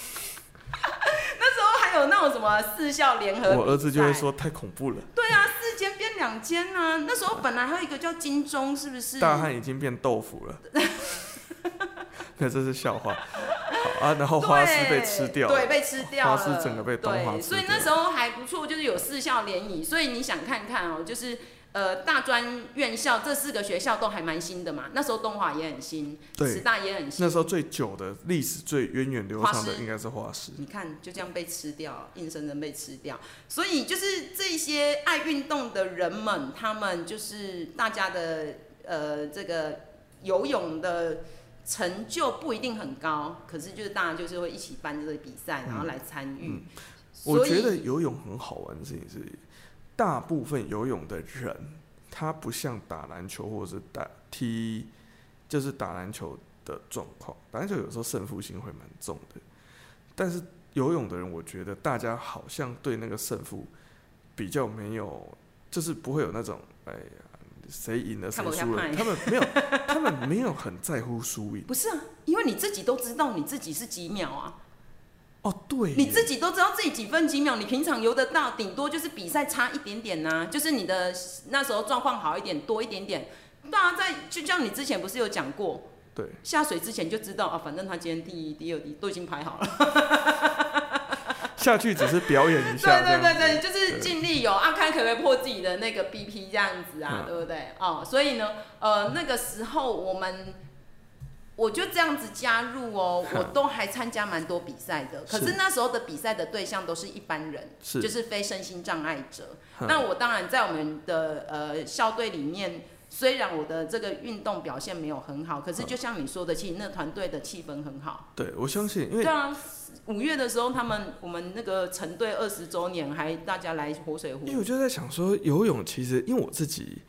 有那种什么四校联合，我儿子就会说太恐怖了。对啊，四间变两间啊！那时候本来还有一个叫金钟，是不是？大汉已经变豆腐了。那这是笑话。啊，然后花师被吃掉了，对，被吃掉了，花师整个被东华吃掉。所以那时候还不错，就是有四校联谊。所以你想看看哦，就是呃大专院校这四个学校都还蛮新的嘛。那时候东华也很新，师大也很新。那时候最久的历史最源远流长的应该是华师。你看就这样被吃掉，硬生生被吃掉。所以就是这些爱运动的人们，他们就是大家的呃这个游泳的。成就不一定很高，可是就是大家就是会一起办这个比赛，然后来参与。嗯嗯、我觉得游泳很好玩的事情是，大部分游泳的人，他不像打篮球或者是打踢，就是打篮球的状况。打篮球有时候胜负心会蛮重的，但是游泳的人，我觉得大家好像对那个胜负比较没有，就是不会有那种哎呀。谁赢了谁输了？他们没有，他们没有很在乎输赢。不是啊，因为你自己都知道你自己是几秒啊。哦，对，你自己都知道自己几分几秒，你平常游得到，顶多就是比赛差一点点呐、啊，就是你的那时候状况好一点，多一点点。大家在就像你之前不是有讲过，对，下水之前就知道啊，反正他今天第一、第二、第都已经排好了。下去只是表演一下，对对对对，就是尽力游啊，看可不可以破自己的那个 BP 这样子啊，嗯、对不对？哦，所以呢，呃，那个时候我们我就这样子加入哦，我都还参加蛮多比赛的。可是那时候的比赛的对象都是一般人，是就是非身心障碍者。那我当然在我们的呃校队里面。虽然我的这个运动表现没有很好，可是就像你说的，其实那团队的气氛很好。对，我相信，因为对啊，五月的时候他们我们那个成队二十周年，还大家来活水湖。因为我就在想说，游泳其实，因为我自己，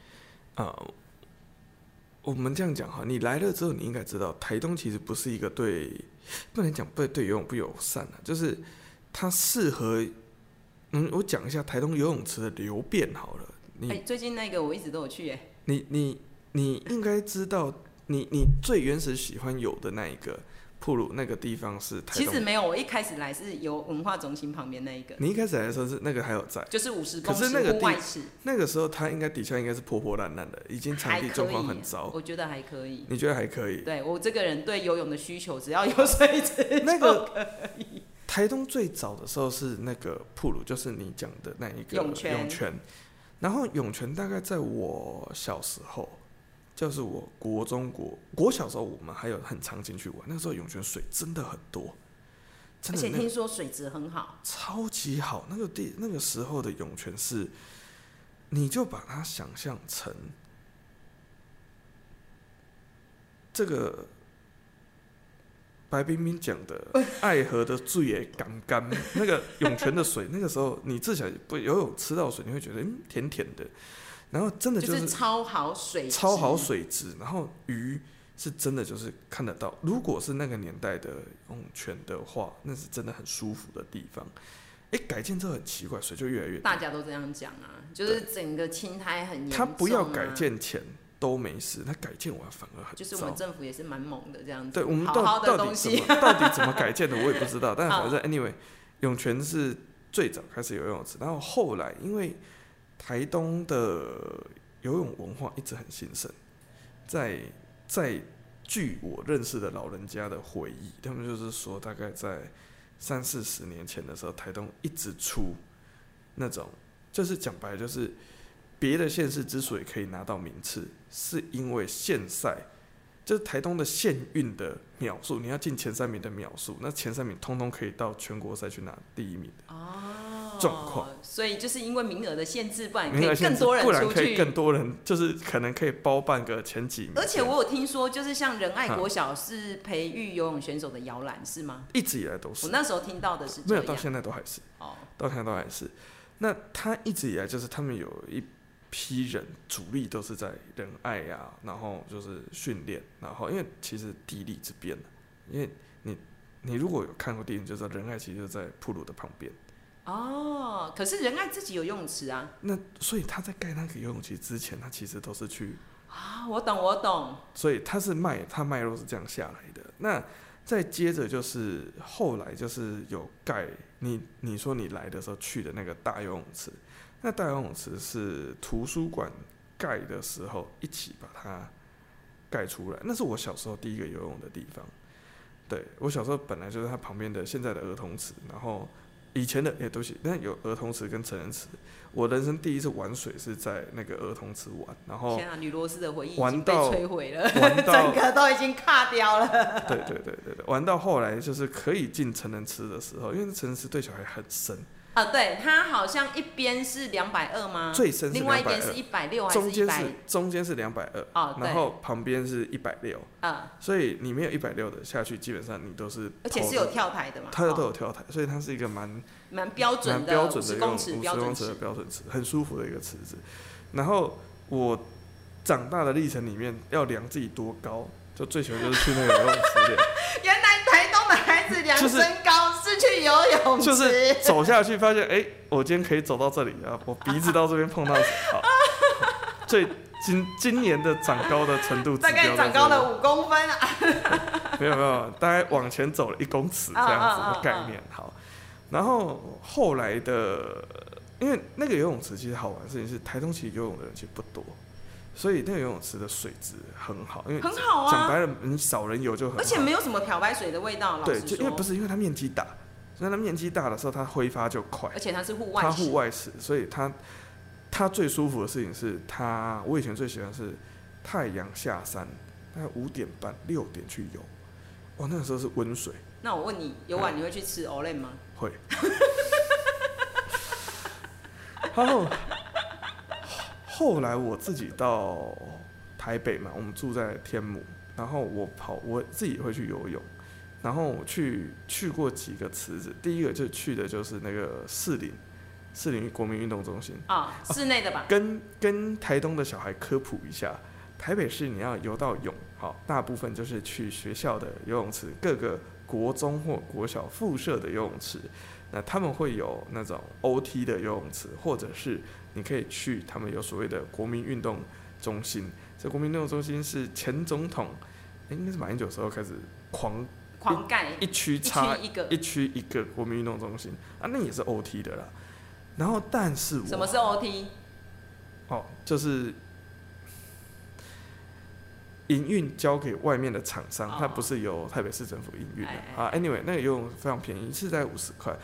呃，我们这样讲哈，你来了之后，你应该知道，台东其实不是一个对，不能讲对对游泳不友善啊，就是它适合，嗯，我讲一下台东游泳池的流变好了。你、欸、最近那个我一直都有去耶。你你你应该知道，你你最原始喜欢有的那一个铺路那个地方是。其实没有，我一开始来是游文化中心旁边那一个。你一开始来的时候是那个还有在，就是五十公尺户外池。那个时候它应该底下应该是破破烂烂的，已经场地状况很糟。我觉得还可以。你觉得还可以？对我这个人对游泳的需求，只要有水池那个台东最早的时候是那个普鲁，就是你讲的那一个涌泉。涌泉。然后涌泉大概在我小时候，就是我国中国国小时候，我们还有很常进去玩。那个时候涌泉水真的很多，真的，而且听说水质很好，超级好。那个地那个时候的涌泉是，你就把它想象成这个。白冰冰讲的爱河的最也干干，那个涌泉的水，那个时候你至少不游泳吃到水，你会觉得嗯甜甜的，然后真的就是，就是超好水，超好水质，然后鱼是真的就是看得到。如果是那个年代的涌泉的话，那是真的很舒服的地方。哎、欸，改建之后很奇怪，水就越来越大。大家都这样讲啊，就是整个青苔很严重、啊。他不要改建前。都没事，他改建完反而很。就是我们政府也是蛮猛的这样子。对，我们到底怎么到底怎么改建的，我也不知道。但 反正 anyway，涌泉是最早开始游泳池，然后后来因为台东的游泳文化一直很兴盛，在在据我认识的老人家的回忆，他们就是说大概在三四十年前的时候，台东一直出那种，就是讲白就是。别的县市之所以可以拿到名次，是因为县赛，就是台东的县运的秒数，你要进前三名的秒数，那前三名通通可以到全国赛去拿第一名哦，状况。所以就是因为名额的限制，不然可以更多人出去，不然可以更多人，就是可能可以包办个前几名。而且我有听说，就是像仁爱国小是培育游泳选手的摇篮，是吗？一直以来都是。我那时候听到的是没有，到现在都还是哦，到现在都还是。那他一直以来就是他们有一。批人主力都是在仁爱呀、啊，然后就是训练，然后因为其实地利之变，因为你你如果有看过电影，就知道仁爱其实就在普鲁的旁边。哦，可是仁爱自己有游泳池啊。那所以他在盖那个游泳池之前，他其实都是去啊，我懂我懂。所以他是脉，他脉络是这样下来的。那再接着就是后来就是有盖你你说你来的时候去的那个大游泳池。那大游泳池是图书馆盖的时候一起把它盖出来，那是我小时候第一个游泳的地方。对，我小时候本来就是它旁边的现在的儿童池，然后以前的也都是，那有儿童池跟成人池。我人生第一次玩水是在那个儿童池玩，然后天啊，女罗斯的回忆玩到摧毁了，整个都已经卡掉了。对对对对对，玩到后来就是可以进成人池的时候，因为成人池对小孩很深。啊，对，它好像一边是两百二吗？最深是另外一边是一百六还是一百？中间是中间是两百二，哦，然后旁边是一百六，啊，所以你没有一百六的下去，基本上你都是，而且是有跳台的嘛，它都有跳台，所以它是一个蛮蛮标准的五十公尺标准的标准池，很舒服的一个池子。然后我长大的历程里面，要量自己多高，就最喜欢就是去那个游泳池练。原来台东的孩子量身高是去游泳池，就是走下去发现，哎、欸，我今天可以走到这里啊，我鼻子到这边碰到 最今今年的长高的程度，大概长高了五公分啊，没有没有，大概往前走了一公尺这样子的概念，好，然后后来的，因为那个游泳池其实好玩的事情是，台东其实游泳的人其实不多。所以那个游泳池的水质很好，因为很好啊。讲白了，你少人游就很好。而且没有什么漂白水的味道。对，就因为不是因为它面积大，所以它面积大的时候它挥发就快。而且它是户外，它户外池，所以它它最舒服的事情是它，我以前最喜欢是太阳下山，大概五点半六点去游，哇，那个时候是温水。那我问你，游完你会去吃 Olay 吗？会。然后。后来我自己到台北嘛，我们住在天母，然后我跑，我自己会去游泳，然后我去去过几个池子，第一个就去的就是那个士林，士林国民运动中心啊，室内的吧。跟跟台东的小孩科普一下，台北市你要游到泳，好，大部分就是去学校的游泳池，各个国中或国小附设的游泳池，那他们会有那种 OT 的游泳池，或者是。你可以去，他们有所谓的国民运动中心。这国民运动中心是前总统，欸、应该是马英九时候开始狂狂盖一区差一个一区一个国民运动中心啊，那也是 OT 的啦。然后，但是我什么是 OT？哦，就是营运交给外面的厂商，它不是由台北市政府营运的啊。Anyway，那个游泳非常便宜，一次才五十块。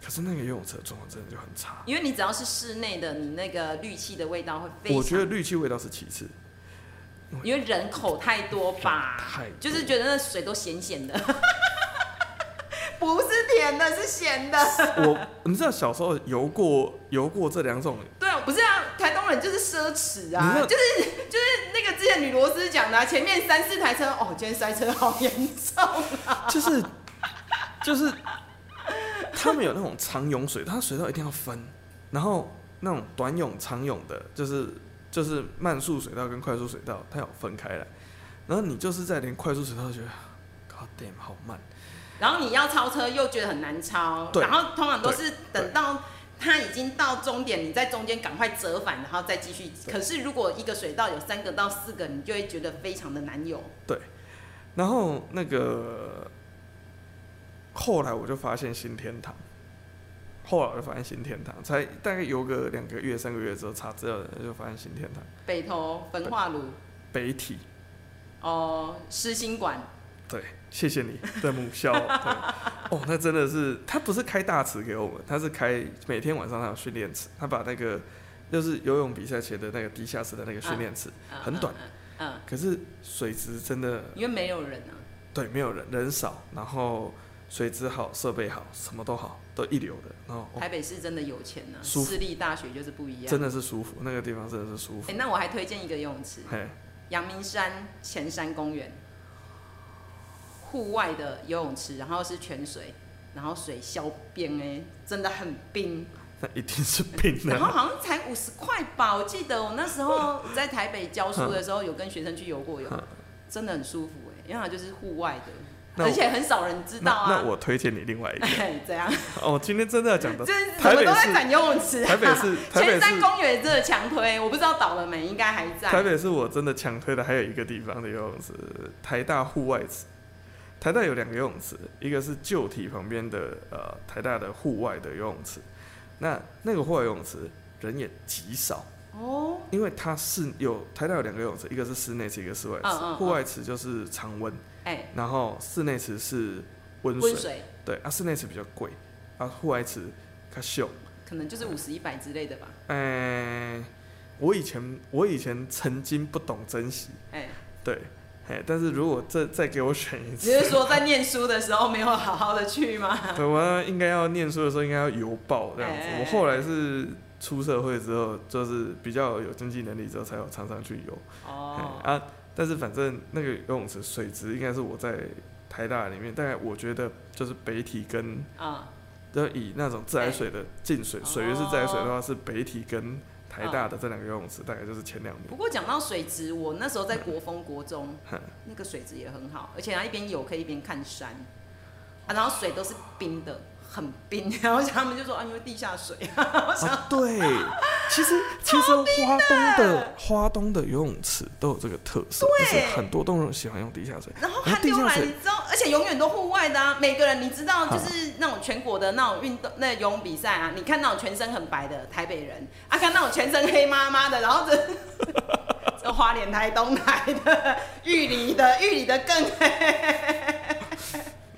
可是那个游泳池的状况真的就很差，因为你只要是室内的，你那个氯气的味道会非常。我觉得氯气味道是其次，因为人口太多吧，太就是觉得那水都咸咸的，不是甜的，是咸的。我你知道小时候游过游过这两种？对啊，不是啊，台东人就是奢侈啊，就是就是那个之前女螺丝讲的、啊，前面三四台车，哦，今天塞车好严重啊，就是就是。他们有那种长泳水，它水道一定要分，然后那种短泳、长泳的，就是就是慢速水道跟快速水道，它要分开来。然后你就是在连快速水道都觉得，God damn，好慢。然后你要超车又觉得很难超，然后通常都是等到它已经到终点，你在中间赶快折返，然后再继续。可是如果一个水道有三个到四个，你就会觉得非常的难游。对，然后那个。后来我就发现新天堂，后来我就发现新天堂，才大概游个两个月、三个月之后查资料的人就发现新天堂。北投焚化炉。北体。哦，狮心馆。对，谢谢你的母校。对，哦，那真的是，他不是开大池给我们，他是开每天晚上他有训练池，他把那个就是游泳比赛前的那个地下室的那个训练池，很短，嗯，可是水质真的，因为没有人啊。对，没有人，人少，然后水质好，设备好，什么都好，都一流的。然后台北市真的有钱呢、啊，私立大学就是不一样，真的是舒服，那个地方真的是舒服。哎、欸，那我还推荐一个游泳池，阳明山前山公园，户外的游泳池，然后是泉水，然后水消冰哎，真的很冰。那一定是冰的。然后好像才五十块吧，我记得我那时候在台北教书的时候，有跟学生去游过泳，真的很舒服哎。因为它就是户外的，而且很少人知道啊。那，那我推荐你另外一个。怎样？哦，今天真的要讲的，台北都在游泳池、啊。台北是 前山公园真的强推，我不知道倒了没，应该还在。台北是我真的强推的，还有一个地方的游泳池，台大户外池。台大有两个游泳池，一个是旧体旁边的呃台大的户外的游泳池，那那个户外游泳池人也极少。哦，因为它是有台大有两个游泳池，一个是室内池，一个室外池。户、嗯嗯、外池就是常温，哎、欸，然后室内池是温水，水。对啊，室内池比较贵，啊，户外池较秀。可能就是五十一百之类的吧。哎、欸，我以前我以前曾经不懂珍惜，哎、欸，对，哎，但是如果再再给我选一次，你是说在念书的时候没有好好的去吗？对，我应该要念书的时候应该要游爆这样子。我后来是。出社会之后，就是比较有经济能力之后，才有常常去游。哦、oh. 啊，但是反正那个游泳池水质应该是我在台大里面，大概我觉得就是北体跟啊，都、uh. 以那种自来水的进水、欸、水源是自来水的话，是北体跟台大的这两个游泳池，大概就是前两名。不过讲到水质，我那时候在国风国中，嗯、那个水质也很好，而且它一边游可以一边看山，啊，然后水都是冰的。很冰，然后他们就说啊，因为地下水。啊，对，其实 其实花东的花东的游泳池都有这个特色，就是很多都喜欢用地下水。然后寒流来，你知道，而且永远都户外的啊。每个人你知道，就是那种全国的那种运动，那、游泳比赛啊，你看那种全身很白的台北人啊，看那种全身黑麻麻的，然后这 这花莲台东来的，玉里的玉里的更黑。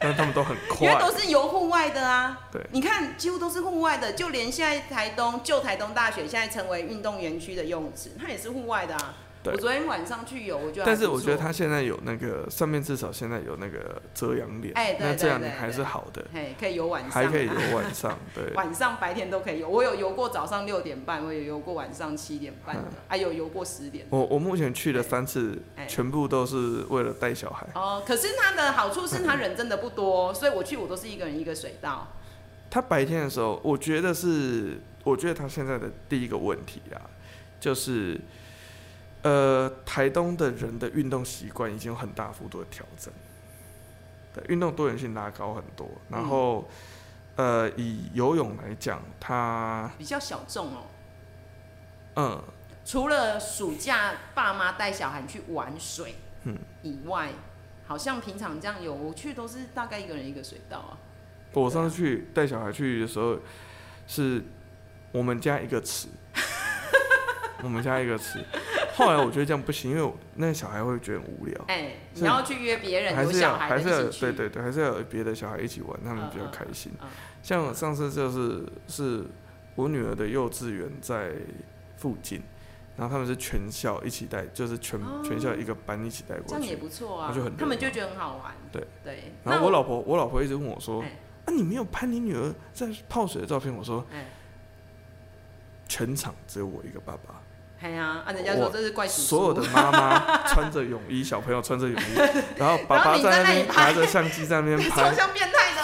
但他们都很快，因为都是游户外的啊。对，你看几乎都是户外的，就连现在台东旧台东大学现在成为运动园区的游泳池，它也是户外的啊。我昨天晚上去游，我觉得。但是我觉得它现在有那个上面至少现在有那个遮阳帘，哎，那这样你还是好的。嘿，可以游晚上，还可以游晚上，对。晚上白天都可以游，我有游过早上六点半，我有游过晚上七点半的，还有游过十点。我我目前去了三次，全部都是为了带小孩。哦，可是它的好处是它人真的不多，所以我去我都是一个人一个水道。他白天的时候，我觉得是，我觉得他现在的第一个问题啊，就是。呃，台东的人的运动习惯已经有很大幅度的调整，对，运动多元性拉高很多。然后，嗯、呃，以游泳来讲，它比较小众哦。嗯。除了暑假爸妈带小孩去玩水，嗯，以外，好像平常这样游，我去都是大概一个人一个水道啊。我上次去带小孩去的时候，是我们家一个池，我们家一个池。后来我觉得这样不行，因为那个小孩会觉得很无聊。哎、欸，你要去约别人，还是要还是要对对对，还是要有别的小孩一起玩，他们比较开心。嗯嗯嗯、像我上次就是是我女儿的幼稚园在附近，然后他们是全校一起带，就是全、哦、全校一个班一起带过去，这样也不错啊。就很他们就觉得很好玩。对对。然后我老婆我，我老婆一直问我说：“欸、啊，你没有拍你女儿在泡水的照片？”我说：“欸、全场只有我一个爸爸。”哎呀，啊，人家说这是怪叔叔。所有的妈妈穿着泳衣，小朋友穿着泳衣，然后爸爸在那边拿着相机在那边拍，超像变态的。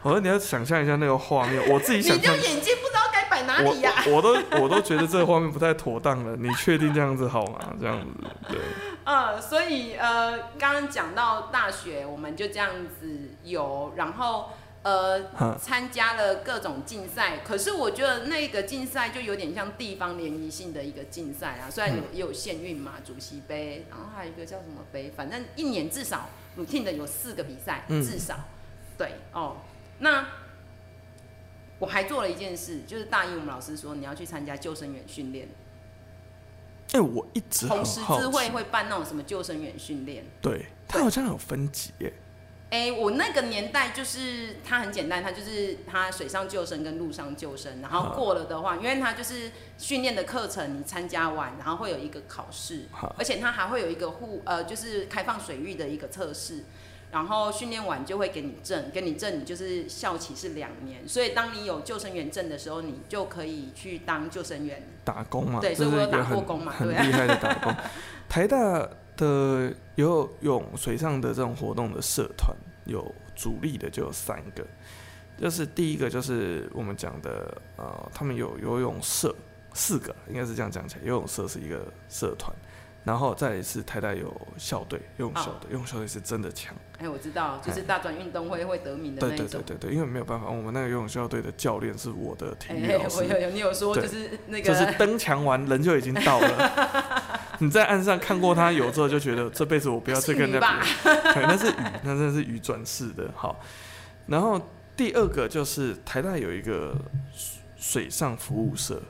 我说你要想象一下那个画面，我自己想象。你就眼睛不知道该摆哪里呀？我都我都觉得这个画面不太妥当了。你确定这样子好吗？这样子，对。呃，所以呃，刚刚讲到大学，我们就这样子游，然后。呃，参加了各种竞赛，可是我觉得那个竞赛就有点像地方联谊性的一个竞赛啊。虽然有也有县运嘛，主席杯，然后还有一个叫什么杯，反正一年至少 routine 的有四个比赛，至少。对哦，那我还做了一件事，就是大一我们老师说你要去参加救生员训练。哎，我一直红十字会会办那种什么救生员训练，对，他好像有分级耶。哎、欸，我那个年代就是它很简单，它就是它水上救生跟陆上救生，然后过了的话，因为它就是训练的课程，你参加完，然后会有一个考试，而且它还会有一个护呃，就是开放水域的一个测试，然后训练完就会给你证，给你证，你就是校期是两年，所以当你有救生员证的时候，你就可以去当救生员。打工嘛，对，所以我有打过工嘛，很厉害的打工。台大的游泳水上的这种活动的社团，有主力的就有三个，就是第一个就是我们讲的呃，他们有游泳社四个，应该是这样讲起来，游泳社是一个社团，然后再一次台大有校队，游泳校队，游泳校队是真的强。哎，我知道，就是大专运动会会得名的那种。对对对对对，因为没有办法，我们那个游泳校队的教练是我的体育老师。我有有，你有说就是那个，就是登墙完人就已经到了。你在岸上看过他游之后，就觉得这辈子我不要再跟人家比。对，那是鱼，那真的是鱼转世的。好，然后第二个就是台大有一个水上服务社，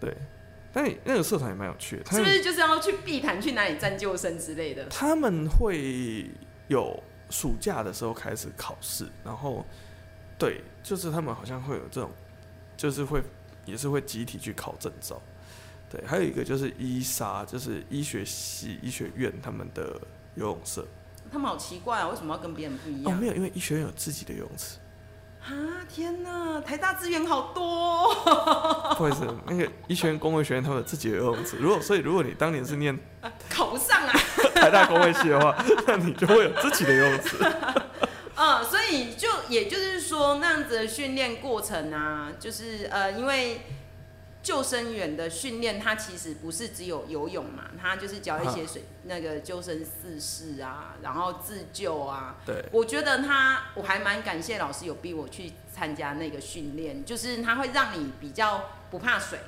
对，但那个社团也蛮有趣的。是不是就是要去避潭去哪里站救生之类的？他们会有暑假的时候开始考试，然后对，就是他们好像会有这种，就是会也是会集体去考证照。对，还有一个就是医沙，就是医学系医学院他们的游泳社。他们好奇怪啊，为什么要跟别人不一样？哦，没有，因为医学院有自己的游泳池。啊，天哪，台大资源好多哦。不好意思，那个医学院工位学院他们有自己的游泳池。如果所以，如果你当年是念考不上啊，台大工位系的话，那你就会有自己的游泳池。嗯，所以就也就是说，那样子的训练过程啊，就是呃，因为。救生员的训练，它其实不是只有游泳嘛，它就是教一些水那个救生四式啊，然后自救啊。对，我觉得他我还蛮感谢老师有逼我去参加那个训练，就是他会让你比较不怕水。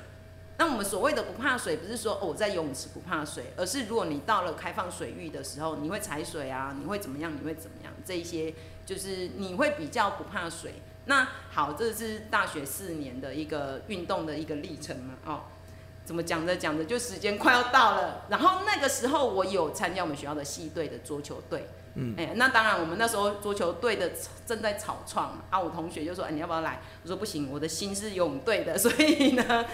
那我们所谓的不怕水，不是说哦我在游泳池不怕水，而是如果你到了开放水域的时候，你会踩水啊，你会怎么样？你会怎么样？这一些就是你会比较不怕水。那好，这是大学四年的一个运动的一个历程嘛？哦，怎么讲着讲着就时间快要到了。然后那个时候我有参加我们学校的系队的桌球队，嗯，哎，那当然我们那时候桌球队的正在草创啊，我同学就说，哎，你要不要来？我说不行，我的心是游泳队的，所以呢，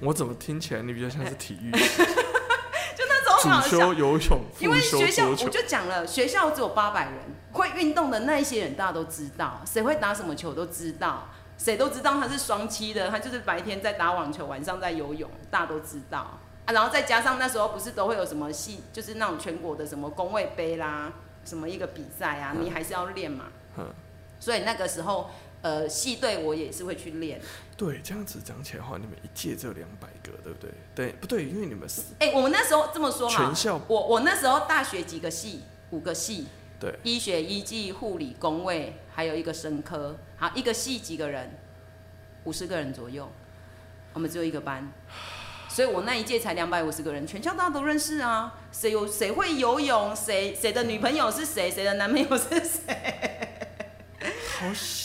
我怎么听起来你比较像是体育？主修游泳，因为学校我就讲了，学校只有八百人，会运动的那一些人大家都知道，谁会打什么球都知道，谁都知道他是双栖的，他就是白天在打网球，晚上在游泳，大家都知道啊。然后再加上那时候不是都会有什么系，就是那种全国的什么工位杯啦，什么一个比赛啊，你还是要练嘛。所以那个时候。呃，系队我也是会去练。对，这样子讲起来的话，你们一届只有两百个，对不对？对，不对？因为你们是……哎、欸，我们那时候这么说哈，全校我我那时候大学几个系，五个系，对，医学、医技、护理、工卫，还有一个生科，好，一个系几个人？五十个人左右。我们只有一个班，所以我那一届才两百五十个人，全校大家都认识啊。谁有谁会游泳？谁谁的女朋友是谁？谁的男朋友是谁？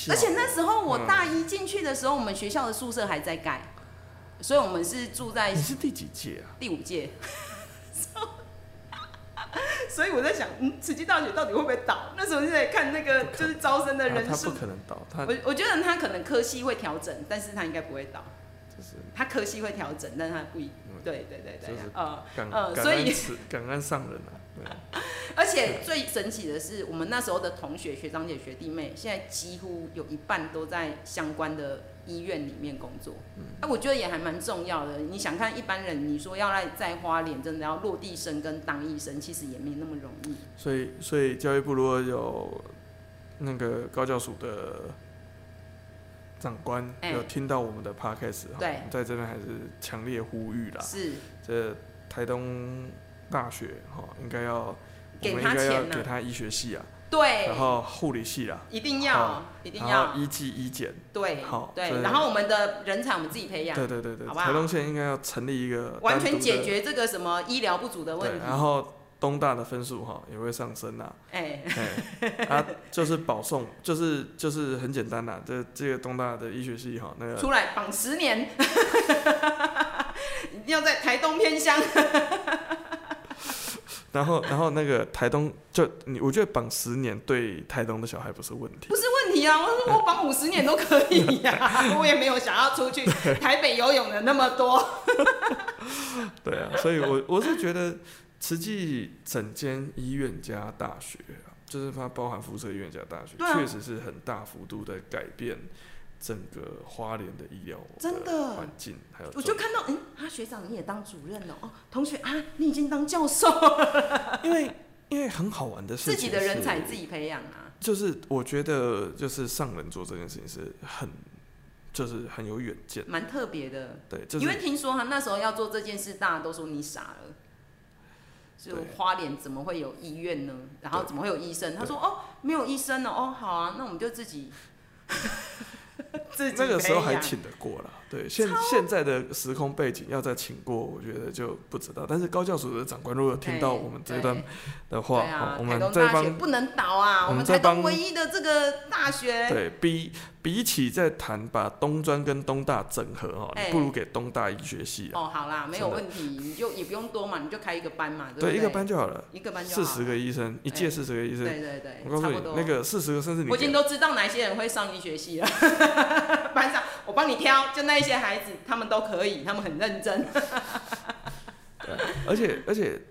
而且那时候我大一进去的时候，我们学校的宿舍还在盖，所以我们是住在。你是第几届啊？第五届。所以我在想，嗯，慈济大学到底会不会倒？那时候就在看那个就是招生的人数。他不可能倒，他我我觉得他可能科系会调整，但是他应该不会倒。就是他科系会调整，但是他不一。对对对对。呃呃，所以感恩上人啊。而且最神奇的是，我们那时候的同学、学长姐、学弟妹，现在几乎有一半都在相关的医院里面工作。嗯，那我觉得也还蛮重要的。你想看一般人，你说要来在花莲，真的要落地生根当医生，其实也没那么容易。所以，所以教育部如果有那个高教署的长官有听到我们的 podcast，对，在这边还是强烈呼吁啦。是，这台东。大学哈，应该要给他钱给他医学系啊，对，然后护理系啊，一定要，一定要。医技医检，对，好，对，然后我们的人才我们自己培养，对对对对，台东县应该要成立一个完全解决这个什么医疗不足的问题，然后东大的分数哈也会上升呐，哎，啊，就是保送，就是就是很简单呐，这这个东大的医学系哈那个出来绑十年，一定要在台东偏乡。然后然后那个台东就你，我觉得绑十年对台东的小孩不是问题，不是问题啊！我说我绑五十年都可以呀、啊，我也没有想要出去台北游泳的那么多。对啊，所以我我是觉得，慈济整间医院加大学就是它包含辐射医院加大学，确、啊、实是很大幅度的改变整个花莲的医疗真的环境。还有，我就看到，嗯，他学长你也当主任了哦，同学啊，你已经当教授了。因为因为很好玩的事情，自己的人才自己培养啊。就是我觉得，就是上人做这件事情是很，就是很有远见，蛮特别的。对，就是、因为听说他那时候要做这件事，大家都说你傻了。就花莲怎么会有医院呢？然后怎么会有医生？他说：“哦，没有医生呢。哦，好啊，那我们就自己。” 那个时候还请得过了。对，现现在的时空背景要再请过，我觉得就不知道。但是高教署的长官如果听到我们这段的话，啊、我们这帮不能倒啊！我们台东唯一的这个大学，对，比比起在谈把东专跟东大整合哈，你不如给东大医学系哦，好啦，没有问题，你就也不用多嘛，你就开一个班嘛，对不对？对，一个班就好了，一个班就四十个医生，一届四十个医生，对对对，我告诉你，那个四十个甚至你，我已经都知道哪些人会上医学系了，班上我帮你挑，就那。这些孩子他们都可以，他们很认真。对，而且而且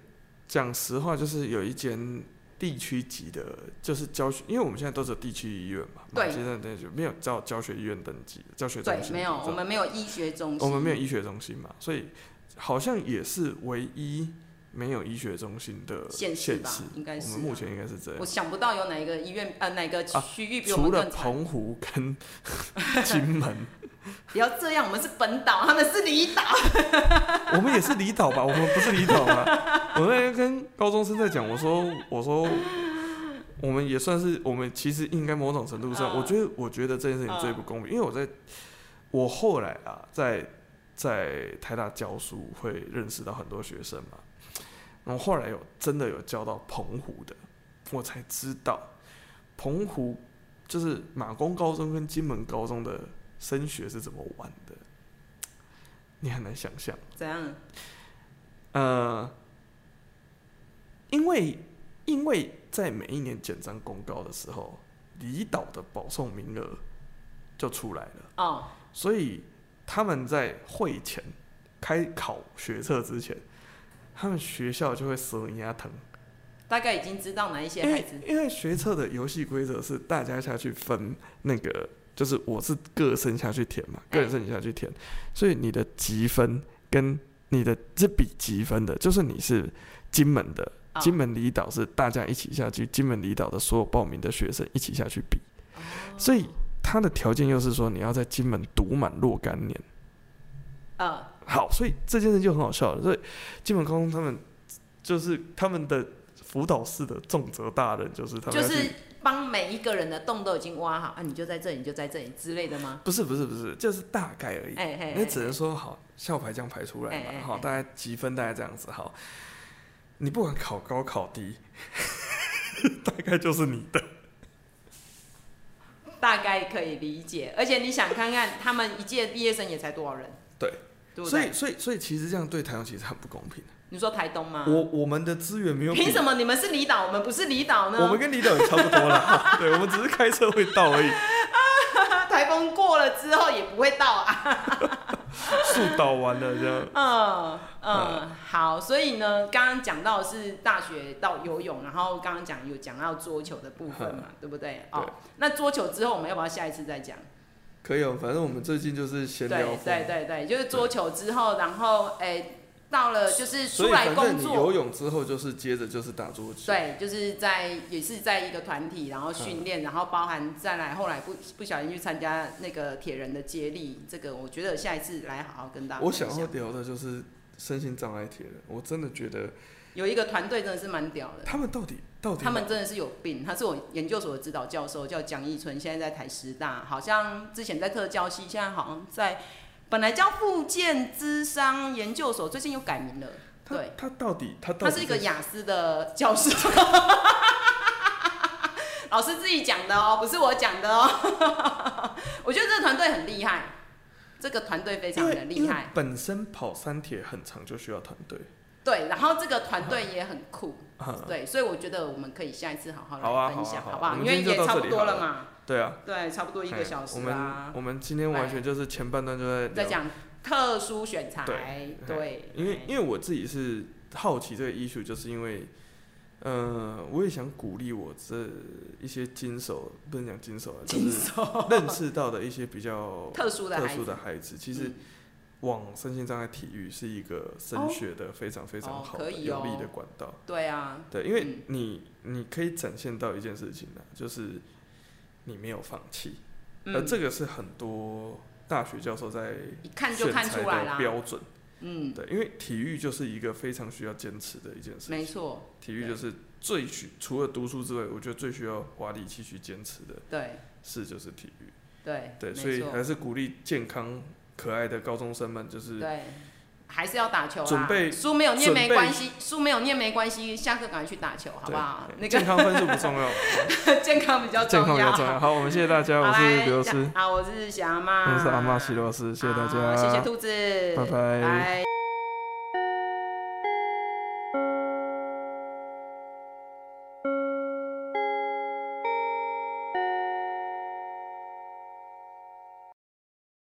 讲实话，就是有一间地区级的，就是教学，因为我们现在都是地区医院嘛，对，现在那就没有叫教学医院登记，教学中心对，没有，我们没有医学中心，我们没有医学中心嘛，所以好像也是唯一。没有医学中心的县市吧？应该是我们目前应该是这样。我想不到有哪一个医院呃哪个区域比我们、啊、除了澎湖跟 金门。不要这样，我们是本岛，他们是离岛。我们也是离岛吧？我们不是离岛吗？我那天跟高中生在讲，我说我说我们也算是，我们其实应该某种程度上，呃、我觉得我觉得这件事情最不公平，呃、因为我在我后来啊，在在台大教书会认识到很多学生嘛。然后后来有真的有教到澎湖的，我才知道，澎湖就是马公高中跟金门高中的升学是怎么玩的，你很难想象。怎样？呃，因为因为在每一年简章公告的时候，离岛的保送名额就出来了。哦。所以他们在会前开考学测之前。他们学校就会死人牙疼，大概已经知道哪一些孩子。因为，因为学测的游戏规则是大家下去分那个，就是我是个生下去填嘛，个人申请下去填，所以你的积分跟你的这笔积分的，就是你是金门的，金门离岛是大家一起下去，金门离岛的所有报名的学生一起下去比，所以他的条件又是说你要在金门读满若干年。好，所以这件事就很好笑了。所以金门高中他们就是他们的辅导室的重责大人，就是他们就是帮每一个人的洞都已经挖好啊，你就在这里，你就在这里之类的吗？不是不是不是，就是大概而已。哎哎，你只能说好校牌这样排出来嘛，好，大概积分大概这样子。好，你不管考高考低，大概就是你的。大概可以理解，而且你想看看他们一届毕业生也才多少人？对。对对，所以，所以，所以，其实这样对台湾其实很不公平。你说台东吗？我我们的资源没有。凭什么你们是离岛，我们不是离岛呢？我们跟离岛也差不多了，对，我们只是开车会到而已。台风过了之后也不会到啊。树倒完了这样。嗯嗯，好，所以呢，刚刚讲到是大学到游泳，然后刚刚讲有讲到桌球的部分嘛，对不对？哦，那桌球之后我们要不要下一次再讲？可以哦，反正我们最近就是闲聊。对对对对，就是桌球之后，然后哎、欸，到了就是出来工作。游泳之后就是接着就是打桌球。对，就是在也是在一个团体，然后训练，然后包含再来后来不不小心去参加那个铁人的接力，这个我觉得下一次来好好跟大家。我想要聊的就是身心障碍铁人，我真的觉得。有一个团队真的是蛮屌的。他们到底到底？他们真的是有病。他是我研究所的指导教授，叫蒋义春，现在在台师大，好像之前在特教系，现在好像在本来叫复健资商研究所，最近又改名了。对，他到底他他是一个雅思的教授，老师自己讲的哦，不是我讲的哦。我觉得这个团队很厉害，这个团队非常的厉害。本身跑三铁很长，就需要团队。对，然后这个团队也很酷，嗯、对，所以我觉得我们可以下一次好好来分享，好不好？因为也差不多了嘛。对啊。对，差不多一个小时啦。我们我们今天完全就是前半段就在在讲特殊选材，对，对，因为因为我自己是好奇这个 issue，就是因为。呃，我也想鼓励我这一些金手，不能讲金手啊，就是认识到的一些比较 特殊的特殊的孩子，其实往身心障碍体育是一个升学的非常非常好的有利的管道。对啊，对，因为你你可以展现到一件事情呢，就是你没有放弃，而这个是很多大学教授在一看就看出来的标准。嗯，对，因为体育就是一个非常需要坚持的一件事情。没错，体育就是最需除了读书之外，我觉得最需要花力气去坚持的。对，是就是体育。对对，所以还是鼓励健康可爱的高中生们，就是对，还是要打球。准备书没有念没关系，书没有念没关系，下课赶快去打球，好不好？那个健康分数不重要，健康比较重要。健康比较重要。好，我们谢谢大家，我是刘师。好，我是小阿妈，我是阿妈徐老师，谢谢大家，谢谢兔子，拜拜。